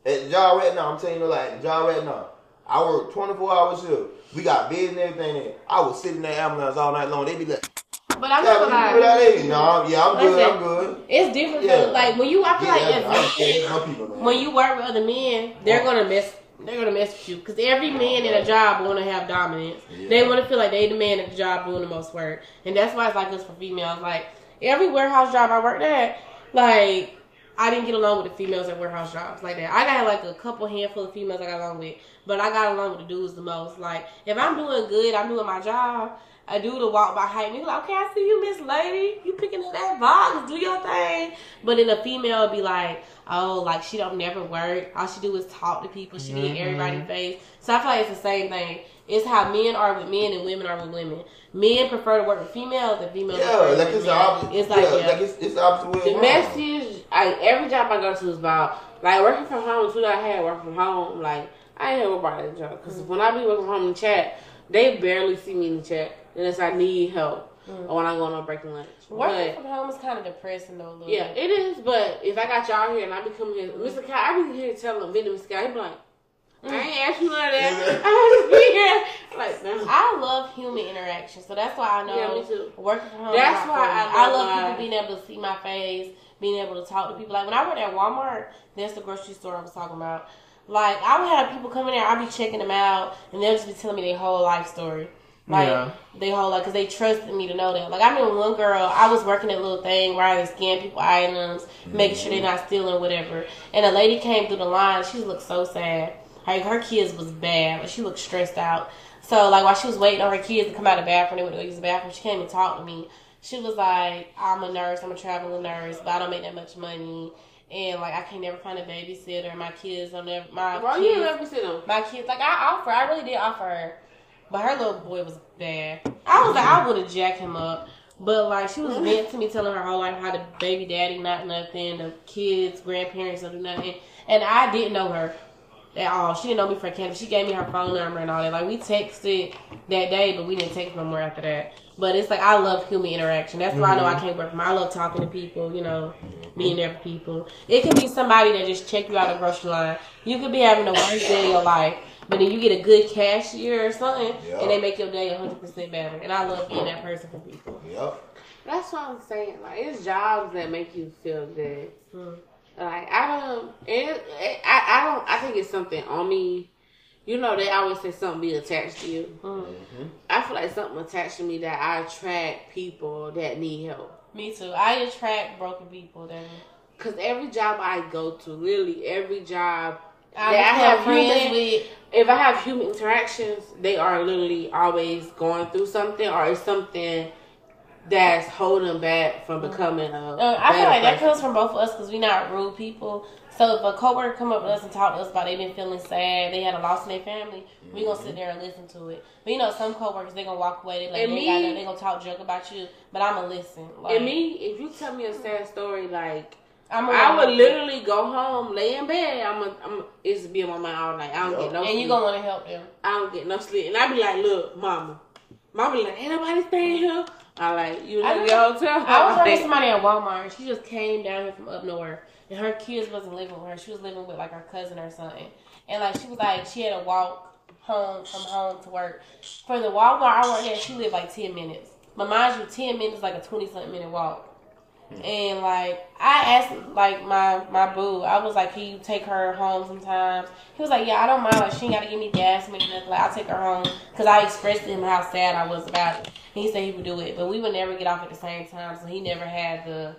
at the job right now. I'm telling you, like the job right now. I work 24 hours shift. We got beds and everything. In. I was sitting in that ambulance all night long. They be like, but I'm "Yeah, gonna lie. there?" No, yeah, I'm good. Listen. I'm good. It's different. Yeah. Like when you, I feel Yeah, like I if, some people, when you work with other men, they're gonna mess. They're gonna mess with you because every man in a job want to have dominance. They want to feel like they the man at the job doing the most work, and that's why it's like this for females. Like every warehouse job I worked at, like I didn't get along with the females at warehouse jobs like that. I got like a couple handful of females I got along with, but I got along with the dudes the most. Like if I'm doing good, I'm doing my job. a dude will walk by, behind me like, okay, I see you, Miss Lady. You picking up that box, do your thing. But then a female will be like, oh, like she don't never work. All she do is talk to people. She need Mhm. everybody face. So I feel like it's the same thing. It's how men are with men and women are with women. Men prefer to work with females and females Yeah, prefer like it's with the It's like, yeah, yeah. like it's, it's the opposite The message, like every job I go to is about like working from home. Too, I had work from home. Like I ain't ever about that job because when I be working from home in chat, they barely see me in the chat unless I need help or when I go on a breaking lunch. Working But from home is kind of depressing though. A little yeah, bit. it is. But if I got y'all here and I be coming here, Mr. Kai, I be here telling Vinny Mr. Kai, he be like. Mm. I ain't asked you none of that. I just be here. Like, no. I love human interaction, so that's why I know Yeah, me too. working from home. That's why for. I I love love my- people being able to see my face, being able to talk to people. Like when I worked at Walmart, that's the grocery store I was talking about. Like I would have people come in there, I'd be checking them out, and they'll just be telling me their whole life story. Like Yeah. they whole like, cause they trusted me to know that. Like I mean, one girl, I was working that little thing where I would scan people items, making sure they're mm. not stealing whatever. And a lady came through the line. She looked so sad. Like her kids was bad. Like she looked stressed out. So like while she was waiting on her kids to come out of the bathroom, they went to go use the bathroom. She came and talked to me. She was like, "I'm a nurse. I'm a traveling nurse, but I don't make that much money, and like I can't never find a babysitter. My kids don't never. My Bro, kids, you see them. my kids like I offer. I really did offer her, but her little boy was bad. I was like, I mm-hmm. would have jacked him up. But like she was mm-hmm. meant to me telling her whole life how the baby daddy not nothing, the kids, grandparents don't do nothing. And I didn't know her at all. She didn't know me from Canada. She gave me her phone number and all that. Like we texted that day, but we didn't text no more after that. But it's like I love human interaction. That's why I know I can't work from. I love talking to people. You know, being there for people. It can be somebody that just check you out of the grocery line. You could be having the worst day of your life, but then you get a good cashier or something, Yeah. and they make your day hundred percent better. And I love being that person for people. Yep. That's what I'm saying. Like it's jobs that make you feel good. Hmm. Like I don't, it, it, I I don't. I think it's something on me. You know, they always say something be attached to you. Mm. I feel like something attached to me that I attract people that need help. Me too. I attract broken people. Then Cause every job I go to, literally every job I that I have friends human, with. if I have human interactions, they are literally always going through something, or it's something that's holding back from becoming a. Uh, I feel better like that comes from both of us because we're not rude people. So if a coworker come up with us and talk to us about they been feeling sad, they had a loss in their family, we gonna sit there and listen to it. But you know, some coworkers they gonna walk away. They like And they, me- got nothing, they gonna talk junk about you, but I'm gonna listen. Like, And me, if you tell me a sad story, like I'm I would literally. literally go home, lay in bed. I'm, a, I'm. It's be in my mind all night. I don't Yup. get no. and sleep. you gonna want to help them. I don't get no sleep, and I be like, look, mama, mama be like, ain't nobody staying here. I like you I in your hotel. I was with somebody at Walmart. and She just came down here from up north, and her kids wasn't living with her. She was living with like her cousin or something. And like she was like she had to walk home from home to work. For the Walmart I worked at, she lived like ten minutes. But mind you, ten minutes is like a twenty something minute walk. And like I asked like my my boo, I was like, Can you take her home sometimes? He was like, Yeah, I don't mind. Like she ain't gotta give me gas money, nothing. Like I'll take her home because I expressed to him how sad I was about it. He said he would do it, but we would never get off at the same time, so he never had the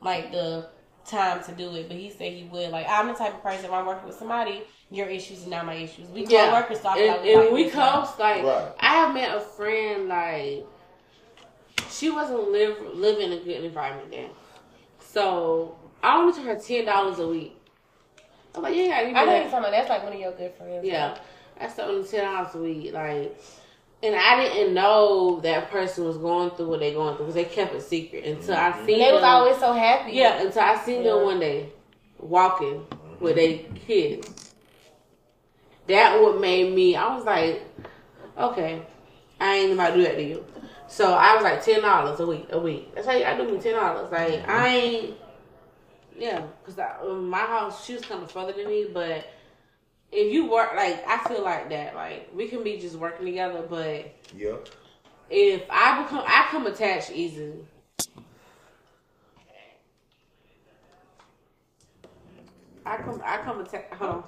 like the time to do it. But he said he would. Like I'm the type of person if I'm working with somebody, your issues are not my issues. We Yeah. co-workers, so I feel like and, we and like we each Like Right. I have met a friend like she wasn't live living in a good environment then. So I only took her ten dollars a week. I'm like, yeah, you I know you're talking that's like one of your good friends. Yeah, that's only ten dollars a week. Like, and I didn't know that person was going through what they going through because they kept it secret until I mm-hmm. seen They was always so happy. yeah, until I seen Yeah. them one day walking mm-hmm. with their kids. That what made me. I was like, okay, I ain't about to do that to you. So I was like ten dollars a week. A week. That's how I do me ten dollars. Like I mm-hmm. ain't. Yeah, because I, um, my house she was kind of further than me, but if you work like I feel like that, like we can be just working together, but yeah, if I become I come attached easily. I come I come attached hold on.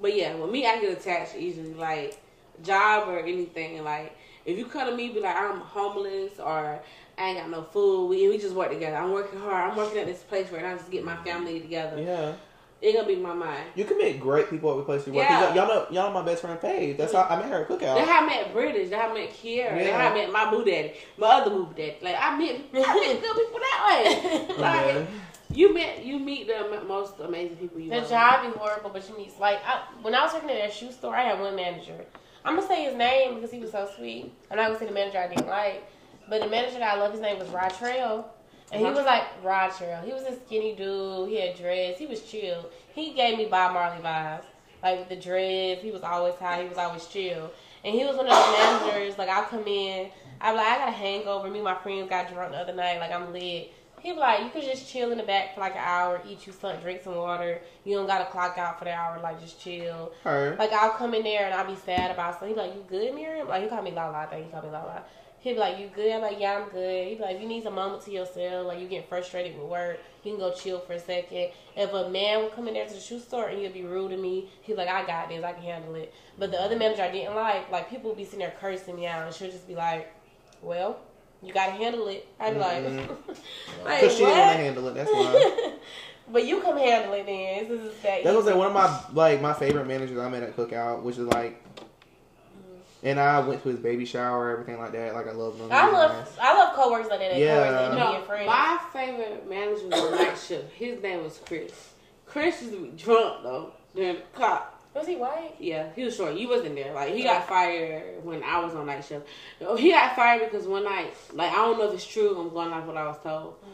But yeah, with me I get attached easily, like job or anything. Like if you come to me be like I'm homeless or I ain't got no food, we we just work together. I'm working hard. I'm working at this place right now just to get my family together. Yeah. it's gonna be my mind. You can meet great people at the place you work. 'Cause Yeah. Y'all know, y'all know my best friend Paige. That's how I met her at That's cookout. how I met British. That's how I met Kiera. That's Yeah. how I met my boo daddy. My other boo daddy. Like I met, I met good people that way. Like Yeah. you met, you meet the most amazing people you. The know. job be horrible, but you meet like I, when I was working at that shoe store, I had one manager. I'm gonna say his name because he was so sweet. I'm not gonna say the manager I didn't like, but the manager that I love, his name was Rod Trail, and he uh-huh. was like Rod Trail. He was a skinny dude. He had dreads. He was chill. He gave me Bob Marley vibes, like with the dreads. He was always high. He was always chill, and he was one of those managers. Like I'll come in, I'm like I got a hangover. Me and my friends got drunk the other night. Like I'm lit. He be like, you could just chill in the back for like an hour, eat you something, drink some water. You don't gotta clock out for the hour, like just chill. Her. Like I'll come in there and I'll be sad about something. He be like, you good, Miriam? Like he call me la I think he call me la la. He'd be like, you good? I'm like, yeah, I'm good. He be like, you need some moment to yourself, like you get frustrated with work, you can go chill for a second. If a man will come in there to the shoe store and he'll be rude to me, he's like, I got this, I can handle it. But the other manager I didn't like, like people would be sitting there cursing me out and she'll just be like, well, you gotta handle it. I'd be like, mm-hmm. like Cause she didn't want to handle it. That's why. but you come handle it then. This is that. That's what I'm saying. One of my like my favorite managers I met at cookout, which is like, mm-hmm. and I went to his baby shower, everything like that. Like I love him. I love nice. I love coworkers like that. that Yeah. end up being No, friends. my favorite manager was on night shift. His name was Chris. Chris used to be drunk though. Then cop. Was he white? Yeah, he was short. You wasn't there. Like he oh. got fired when I was on night shift. No, He got fired because one night, like I don't know if it's true. I'm going off what I was told, mm.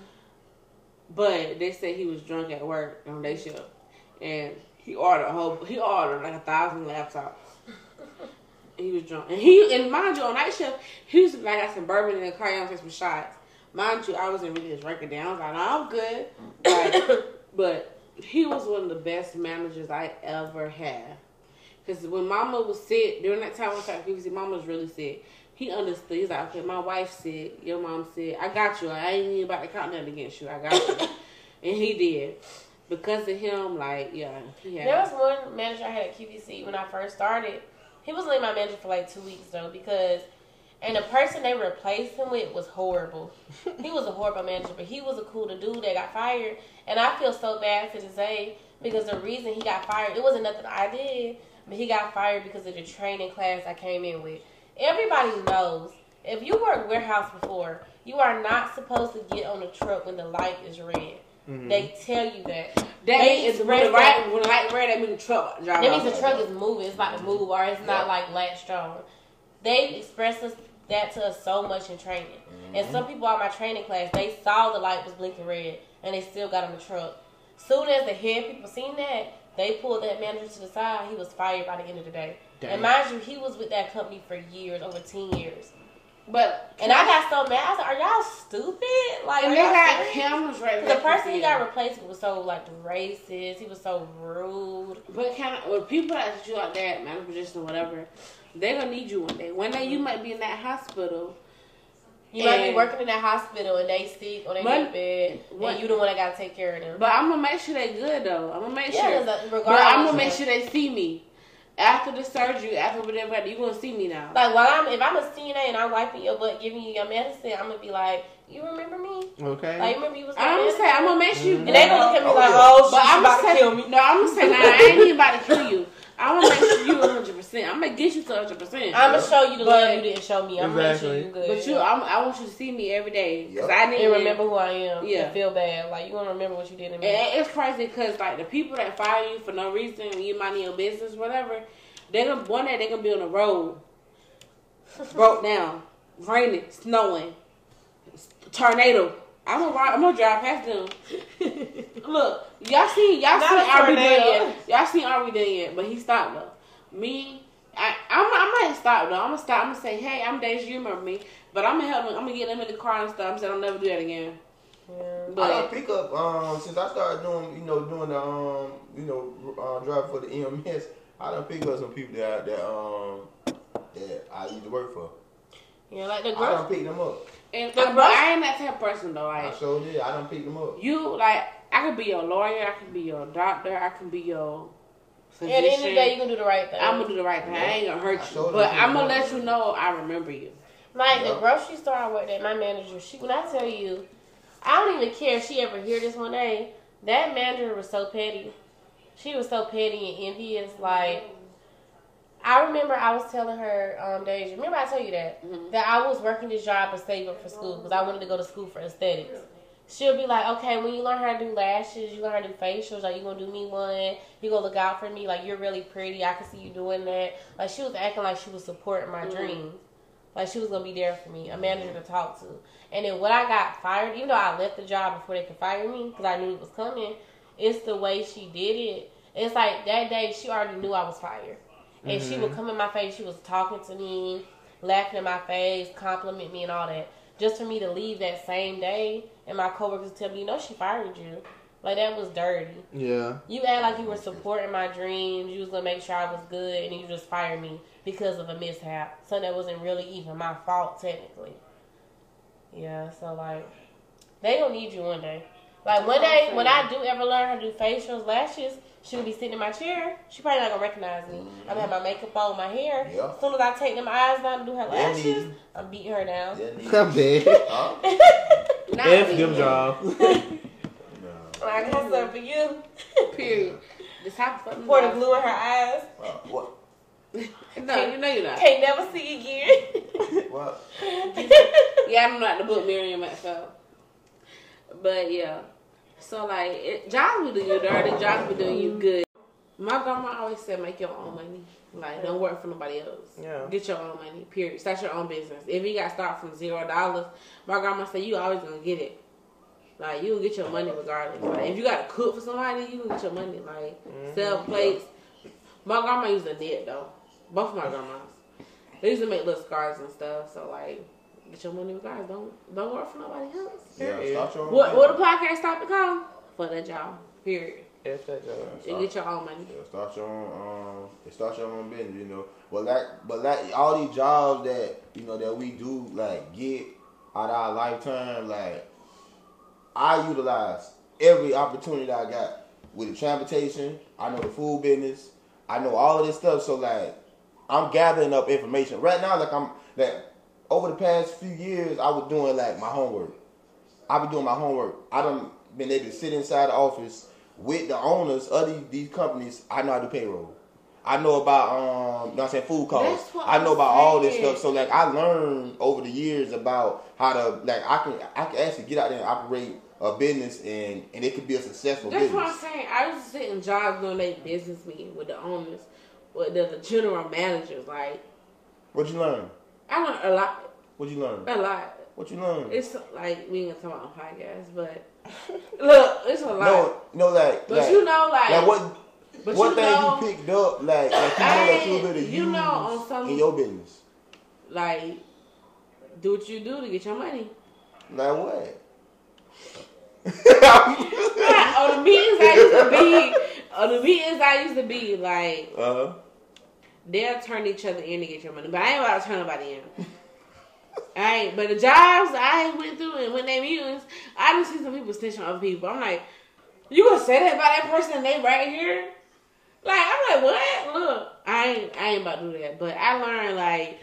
but they said he was drunk at work on day shift, and he ordered a whole. He ordered like a thousand laptops. he was drunk, and he and mind you, on night shift, he was like I got some bourbon in the car, and take some shots. Mind you, I wasn't really just drinking down. I was like, no, I'm good, Like, but he was one of the best managers I ever had. Because when Mama was sick during that time, I was previously, Mama was really sick. He understood. He's like, okay, my wife's sick, your mom's sick. I got you. I ain't even about to count nothing against you. I got you. and he did. Because of him, like, yeah, he had. There was one manager I had at QVC when I first started. He was only my manager for like two weeks though because, and the person they replaced him with was horrible. he was a horrible manager, but he was a cool dude that got fired. And I feel so bad for this day because the reason he got fired, it wasn't nothing I did, but he got fired because of the training class I came in with. Everybody knows if you worked warehouse before, you are not supposed to get on the truck when the light is red. Mhm. They tell you that. that they means when the express right, when the light red, that means the truck That means the truck is moving. It's about to move, or it's not Yeah. like latched on. They expressed us that to us so much in training. And mm-hmm. some people on my training class, they saw the light was blinking red, and they still got on the truck. Soon as the head people seen that, they pulled that manager to the side. He was fired by the end of the day. Dang. And mind you, he was with that company for years, over ten years. But And I got so mad. I said, "Are y'all stupid? Like, and they y'all got serious?" cameras right The person he got replaced with was so like racist. He was so rude. But kind of, with people that you out there at manager position or whatever, they gonna need you one day. One day you might be in that hospital. You might be working in that hospital and they sick or they But- in bed, what- and you the one that gotta take care of them. But I'm gonna make sure they good though. I'm gonna make yeah, sure. there's a- But. I'm gonna make sure they see me after the surgery, after whatever. You gonna see me now. Like while I'm, if I'm a CNA and I'm wiping your butt, giving you your medicine, I'm gonna be like, you remember me? Okay. Like you remember you was. I'm gonna say I'm gonna make sure you. And they gonna look at me Oh, like, yeah. oh, But she's I'm about gonna to say, kill me. no, I'm gonna say, nah, I ain't even about to kill you. I'm gonna make sure you 100. percent I'm gonna get you to 100. percent I'm gonna show you the But- love you didn't show me. I'm gonna make sure Exactly. you good. But you, I'm, I want you to see me every day because Yep. I didn't and remember who I am. Yeah. And feel bad. Like you gonna remember what you did to me. And it's crazy because like the people that fire you for no reason, when you mind your business, whatever, they're gonna one day they're gonna be on the road, broke down, raining, snowing, tornado. I'm gonna ride, I'm gonna drive past them. Look, y'all seen y'all Not seen a Ari done yet? Y'all seen Ari done yet? But he stopped though. Me, I I'm, I might stop though. I'm gonna stop. I'm gonna say, hey, I'm Deja. You remember me? But I'm gonna help them. I'm gonna get them in the car and stuff. I'm saying I'll never do that again. Yeah. I But done pick up um since I started doing you know doing the um you know uh, driving for the EMS. I done pick up some people that that um that I used to work for. Yeah, like the I girl. done picked them up. and The but I ain't that type of person though. I Like sure did. I done picked them up. you, like I could be your lawyer. I could be your doctor. I can be your At the end of the day, you gonna do the right thing. I'm gonna do the right thing. I ain't gonna hurt I you, but I'm gonna to let you know I remember you. Like Yeah. the grocery store I worked at, my manager, she when I tell you, I don't even care if she ever hear this one day. That manager was so petty. she was so petty and envious. Like, I remember I was telling her, um, Deja, remember I told you that Mhm. that I was working this job to save up for school because I wanted to go to school for aesthetics. She'll be like, okay, when you learn how to do lashes, you learn how to do facials, like you gonna do me one, you gonna look out for me, like you're really pretty, I can see you doing that. Like she was acting like she was supporting my Mhm. dreams, like she was gonna be there for me, a manager to talk to. And then when I got fired, even though I left the job before they could fire me because I knew it was coming, it's the way she did it. It's like that day she already knew I was fired, and she would come in my face, she was talking to me, laughing in my face, compliment me and all that, just for me to leave that same day. And my coworkers tell me, you know, she fired you. Like that was dirty. Yeah. You act like you were supporting my dreams. You was gonna make sure I was good, and you just fired me because of a mishap. Something that wasn't really even my fault technically. Yeah, so like they gonna need you one day. Like one day when I do ever learn how to do facials, lashes, she will be sitting in my chair. She probably not gonna recognize me. I'm gonna have my makeup on, my hair. Yeah. As soon as I take them eyes down and do her Yeah, lashes, need. I'm beating her down. Yeah, need. I'm dead. Huh? Not F me. them jobs. No. I got something for you. Period. This half fucking Pour the glue in her eyes. Uh, what? No, you know you're not. Can't never see again. What? Yeah, I'm not the book Miriam myself. But yeah. So like it, jobs be doing you dirty, jobs be doing you good. My grandma always said make your own money. Like don't work for nobody else. Yeah. Get your own money. Period. Start your own business. If you got start from zero dollars, my grandma said you always gonna get it. Like you will get your money regardless. Like if you gotta cook for somebody, you gonna get your money. Like mm-hmm. sell plates. My grandma used a knit though. Both of my grandmas. They used to make little scarves and stuff. So like, get your money regardless. Don't don't work for nobody else. Yeah, start your own What what the podcast stop to call for that job? Period. F that job. You get your own money. Yeah, start your own um start your own business, you know. But like but like all these jobs that, you know, that we do like get out of our lifetime, like I utilize every opportunity that I got with the transportation. I know the food business. I know all of this stuff. So like I'm gathering up information. Right now, like I'm like over the past few years I was doing like my homework. I've been doing my homework. I done been able to sit inside the office with the owners of these, these companies. I know how to do payroll. I know about um, you know what I'm saying food costs. I know I'm about all this stuff. So like I learned over the years about how to like I can I can actually get out there and operate a business and and it could be a successful business. That's business. what I'm saying. I used to sit in jobs doing their business meeting with the owners, with the, the general managers. Like what'd you learn? I learned a lot. What you learn? A lot. What you learn? It's like we ain't gonna talk about on podcast, but look, it's a lot. no, no, like, but like, you know, like, like what but what you thing know, you picked up, like, like you know that you able you know, on some- in your business. like, do what you do to get your money. Like what? on the meetings I used to be, on the meetings I used to be, like, uh, they'll turn each other in to get your money. But I ain't about to turn nobody in. Ain't, but the jobs I went through and when they meetings, I just see some people snitching on other people. I'm like, you gonna say that about that person and they right here? Like, I'm like, what? Look, I ain't, I ain't about to do that. But I learned, like,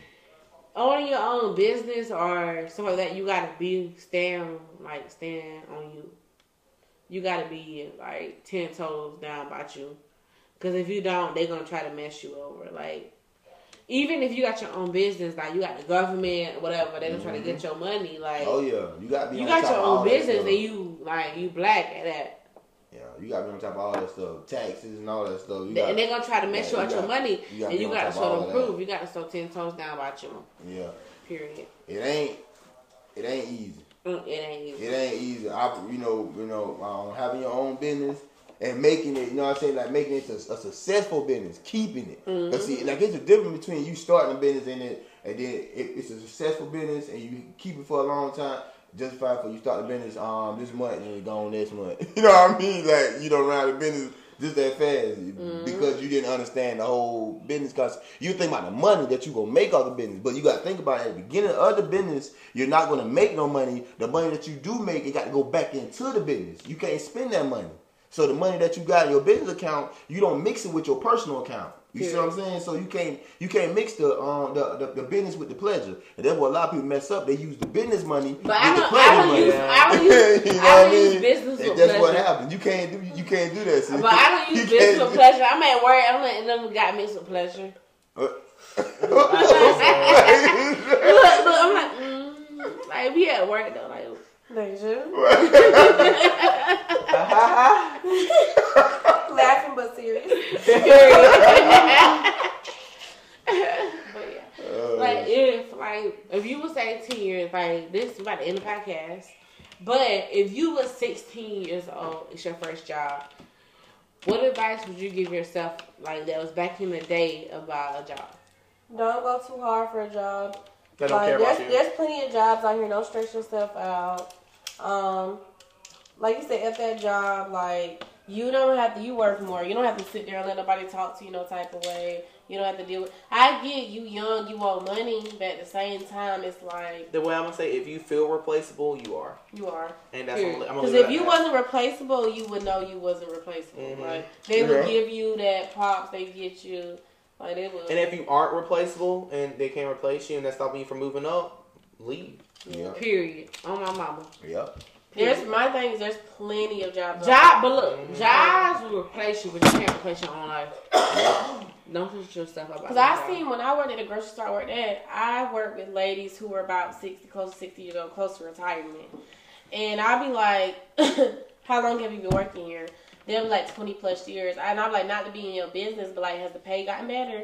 owning your own business or something like that, you gotta be, stand, like, stand on you. You gotta be, like, 10 toes down about you. Because if you don't, they're gonna try to mess you over. Like, even if you got your own business, like you got the government, whatever, they're gonna try to get your money. Like, oh yeah, you got to be. you on got top your of own business, and you like you black at that, Yeah, you got to be on top of all that stuff, taxes and all that stuff. You and got, they're gonna try to mess yeah, you out you your got- money, you and you gotta top of show them proof. You gotta show ten toes down about you. yeah, Period. it ain't, it ain't easy. Mm, It ain't easy. It ain't easy. I, you know, you know, um, having your own business and making it. You know what I'm saying? Like making it a, a successful business, keeping it. Mm-hmm. But see, like it's a difference between you starting a business and it, and then it, it's a successful business and you keep it for a long time. Just fine for you start the business um this month and it's gone next month. You know what I mean? Like you don't run the business just that fast Mm-hmm. because you didn't understand the whole business concept. You think about the money that you gonna make off the business, but you got to think about at the beginning of the business, you're not gonna make no money. The money that you do make, it got to go back into the business. You can't spend that money. So the money that you got in your business account, you don't mix it with your personal account. You see what I'm saying? So you can't you can't mix the um the, the, the business with the pleasure, and that's what a lot of people mess up. They use the business money But with I the don't, pleasure I don't money. use, I don't use, you know I what don't use mean? business And with that's what pleasure. happens. You can't do you can't do that. sis. But I don't use can't business with pleasure. I'm at work. I'm letting them got mixed with pleasure. Look, look, I'm like, mm, like we at work though, like. Deja. Laughing but serious. but yeah. Oh. Like if like if you was 18 years, like this is about to end the podcast. But if you was 16 years old, it's your first job. What advice would you give yourself like that was back in the day about a job? Don't go too hard for a job. They don't Like, care there's, you. there's plenty of jobs out here. Don't stress yourself out. Um, like you said, at that job, like you don't have to. You work more. You don't have to sit there and let nobody talk to you no type of way. You don't have to deal with. I get you young. You want money, but at the same time, it's like The way I'm gonna say, if you feel replaceable, you are, you are. and that's Period. I'm gonna Because leave if you that. wasn't replaceable, you would know you wasn't replaceable. Mhm. Like they would Yeah. give you that props. They get you. Like they would. And if you aren't replaceable and they can't replace you and that's stopping you from moving up, leave. Yeah, Period. On my mama. yep. there's my thing is there's plenty of jobs. Job, but look, Mhm. jobs will replace you, but you can't replace your own life. Don't put yourself up. Because I seen when I worked at a grocery store I worked at, I worked with ladies who were about 60, close to 60 years old, close to retirement. And I'd be like, how long have you been working here? They'll be like 20 plus years. And I'm like, not to be in your business, but like, has the pay gotten better?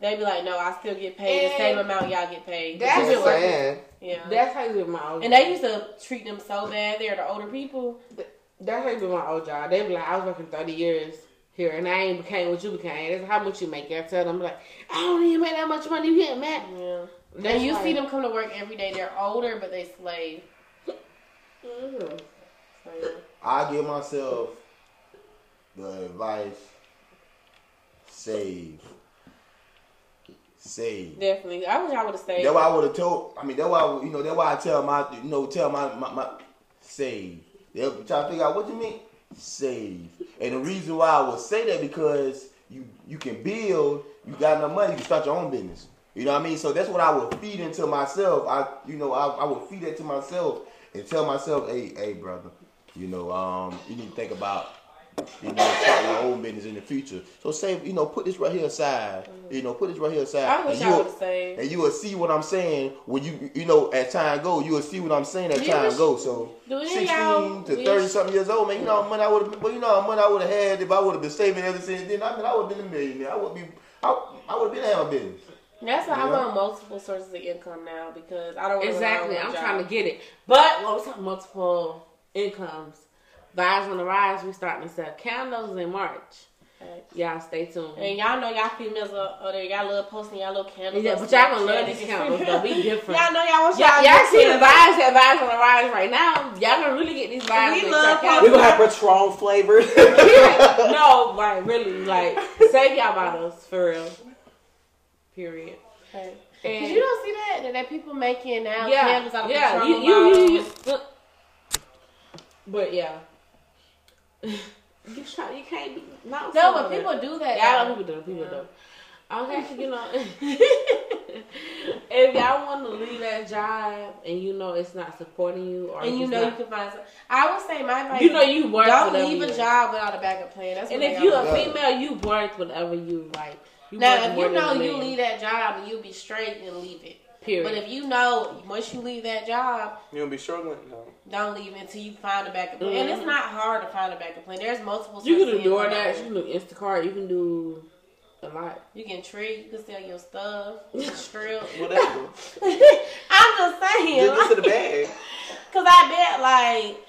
They'd be like, no, I still get paid the same amount y'all get paid. that's You've been what- working- saying. Yeah. That's how you do my old And they used to treat them so bad. They're the older people. That's how you do my old job. They be like, I was working 30 years here and I ain't became what you became. That's how much you make. I tell them, like, I don't even make that much money. You getting mad? Yeah. That's and you why- see them come to work every day. They're older, but they slave. Mhm. So, yeah. I give myself the advice: save, save. Definitely. I wish I would have stayed. That's why I would have told. I mean, that's why I- you know. That's why I tell my you know tell my my, my save. They'll try to figure out what you mean save. And the reason why I would say that because you you can build. You got enough money. You can start your own business. You know what I mean? So that's what I would feed into myself. I you know I, I would feed that to myself and tell myself, hey hey brother, you know um you need to think about you know, start your own business in the future. So say, you know, put this right here aside. You know, put this right here aside. I wish and I you'll- would have stayed. and you will see what I'm saying when you you know as time go. You will see what I'm saying as Do you time wish- go. So do any of sixteen to thirty something years old, man. You know how much I would have. Well, you know how much I would have had if I would have been saving ever since then. I mean, I would have been a millionaire. I would be. I, I would have been having a business. That's why I want multiple sources of income now because I don't wanna Exactly. rely I'm one trying to get it. But when we talk multiple incomes, Vibes on the Rise, we starting to sell candles in March. Facts. Y'all stay tuned. And y'all know y'all females are, are there. Y'all love posting y'all little candles. Yeah, but y'all gonna love these candles though. We different. Y'all know y'all want Y'all, y'all, y'all see the vibes that vibes on the rise right now. Y'all gonna really get these vibes. We with love y'all We're gonna have Patron flavored. Period. no, like really, like save y'all bottles for real. Period. Okay. And Cause you don't see that that, that people making now yeah, candles out of yeah, Patron you, you, you, bottles. you, but yeah, you try, you can't be not No, but people do that. Yeah, I know people do. People do. Okay, you know, if y'all want to leave that job and you know it's not supporting you, or and you know you can find some. I would say my advice. you know you work. don't leave a job without a backup plan. That's And if they you a. Yeah. female, you work whatever you like. You now, if you know you leave that job and you'll be straight and leave it. Period. But if you know once you leave that job, you gonna be struggling? No. don't leave until you find a backup plan. And it's Mhm. not hard to find a backup plan. There's multiple. you can do of income DoorDash, you can do Instacart, you can do a lot. You can trade. You can sell your stuff. You strip. Whatever. I'm just saying, Just get to the bag. cause I bet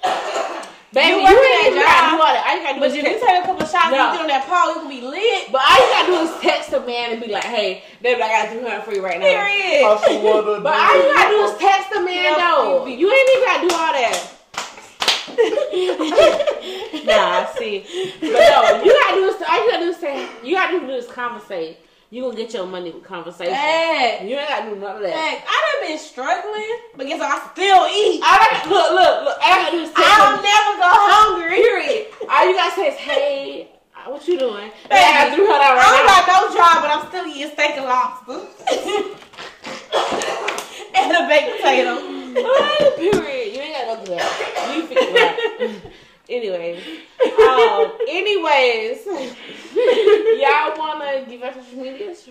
like, Baby, you, work ain't that even gotta job, do all that. All you gotta do but is if text. you take a couple shots No. and get on that pole, you can be lit. But all you gotta do is text a man and be like, "Hey, baby, I got three hundred for you right now." Period. Hustle water. But all you gotta do is text a man Yeah, though. you You ain't even gotta do all that. nah, I see, but no, you gotta do is all you gotta do is say you gotta do is conversate. You gonna get your money with conversation. Facts. You ain't gotta do none of that. Facts. I done been struggling, but guess what? I still eat. I gotta, look, look, look. I gotta do is text I him. don't never go hungry. Period. All you gotta say is, "Hey, uh, What you doing? Yeah, I threw her out I don't got no job, but I'm still eating steak and lobster. and a baked potato. Period. You ain't got do that. You figure it out. Anyways, um, anyways, y'all wanna give us social medias?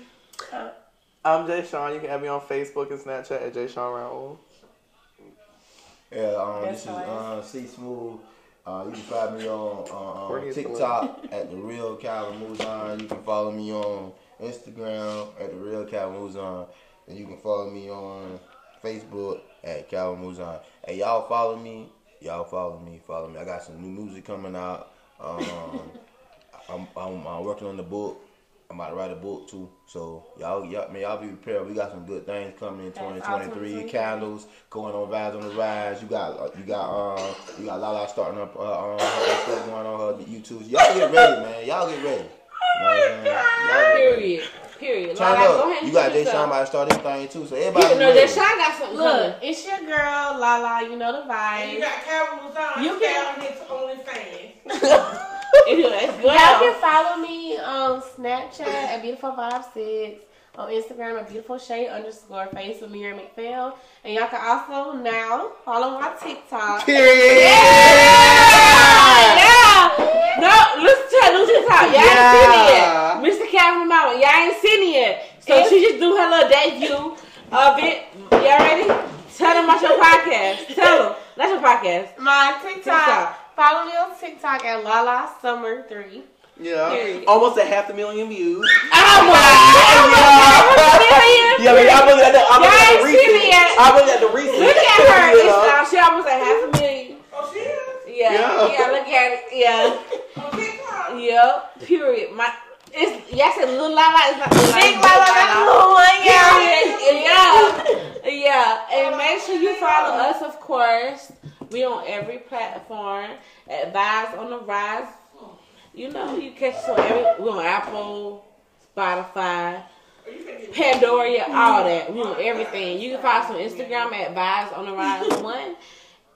I'm Jay Sean. You can add me on Facebook and Snapchat at Jay Sean Raoul. Yeah, um, this is nice. uh, C Smooth. Uh, you can find me on uh, Where on TikTok at the Real Calvin Muzan. You can follow me on Instagram at the Real Calvin Muzan, and you can follow me on Facebook at Calvin Muzan. Hey, y'all follow me. Y'all follow me. Follow me. I got some new music coming out. Um, I'm, I'm, I'm working on the book. I'm about to write a book too. So y'all, y'all, man, y'all be prepared. We got some good things coming in 2023. awesome. Candles going on vibes on the rise. You got, you got, uh, you got Lala starting up, uh, her stuff going on her YouTube. Y'all get ready, man. Y'all get ready. You know what I'm? Y'all get ready. Period. Period. Turn Lala, go ahead and You got shoot Jay yourself. Sean about to start his thing too. So everybody. Yeah, be no, ready. Sean got something Look, coming. it's your girl, Lala. You know the And you got Calvin Luzon. You You can- can on his OnlyFans. Anyways, go Y'all out. can follow me on Snapchat at beautiful five six, on Instagram at beautiful shade underscore face with Miriam McPhail, and y'all can also now follow my TikTok. Yeah. Yeah. No, listen to her. Listen to her. Y'all ain't seen it yet. Yeah. Mr. Calvin Mama, y'all ain't seen it yet. So she just do her little debut of it. Y'all ready? Tell them about your podcast. Tell them. That's your podcast. My TikTok. TikTok. Follow me on TikTok at Lala Summer Three. Yeah. Period. Almost a half a million views. Oh my God. Oh yeah, but y'all look at the, I'm Y'all looking at ain't the seen it recent. yet. I look at the recent. Look at her. Yeah. It's, she almost at half a million. Oh, she is? Yeah. Yeah. Yeah. Look at it. Yeah. On TikTok. Yep. Period. My. It's yes, it's little Lala. It's not little Big Lala. Lala, that's the little one, yeah. Yeah, yeah. And oh, make sure you follow us, of course. We on every platform. At Vibes on the Rise. You know, you catch us on every. We on Apple, Spotify, Pandora, all that. We on everything. You can follow us on Instagram at Vibes on the Rise One.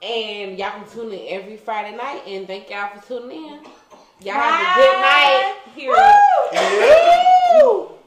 And y'all can tune in every Friday night. And thank y'all for tuning in. Y'all have a good night here. Woo! Woo!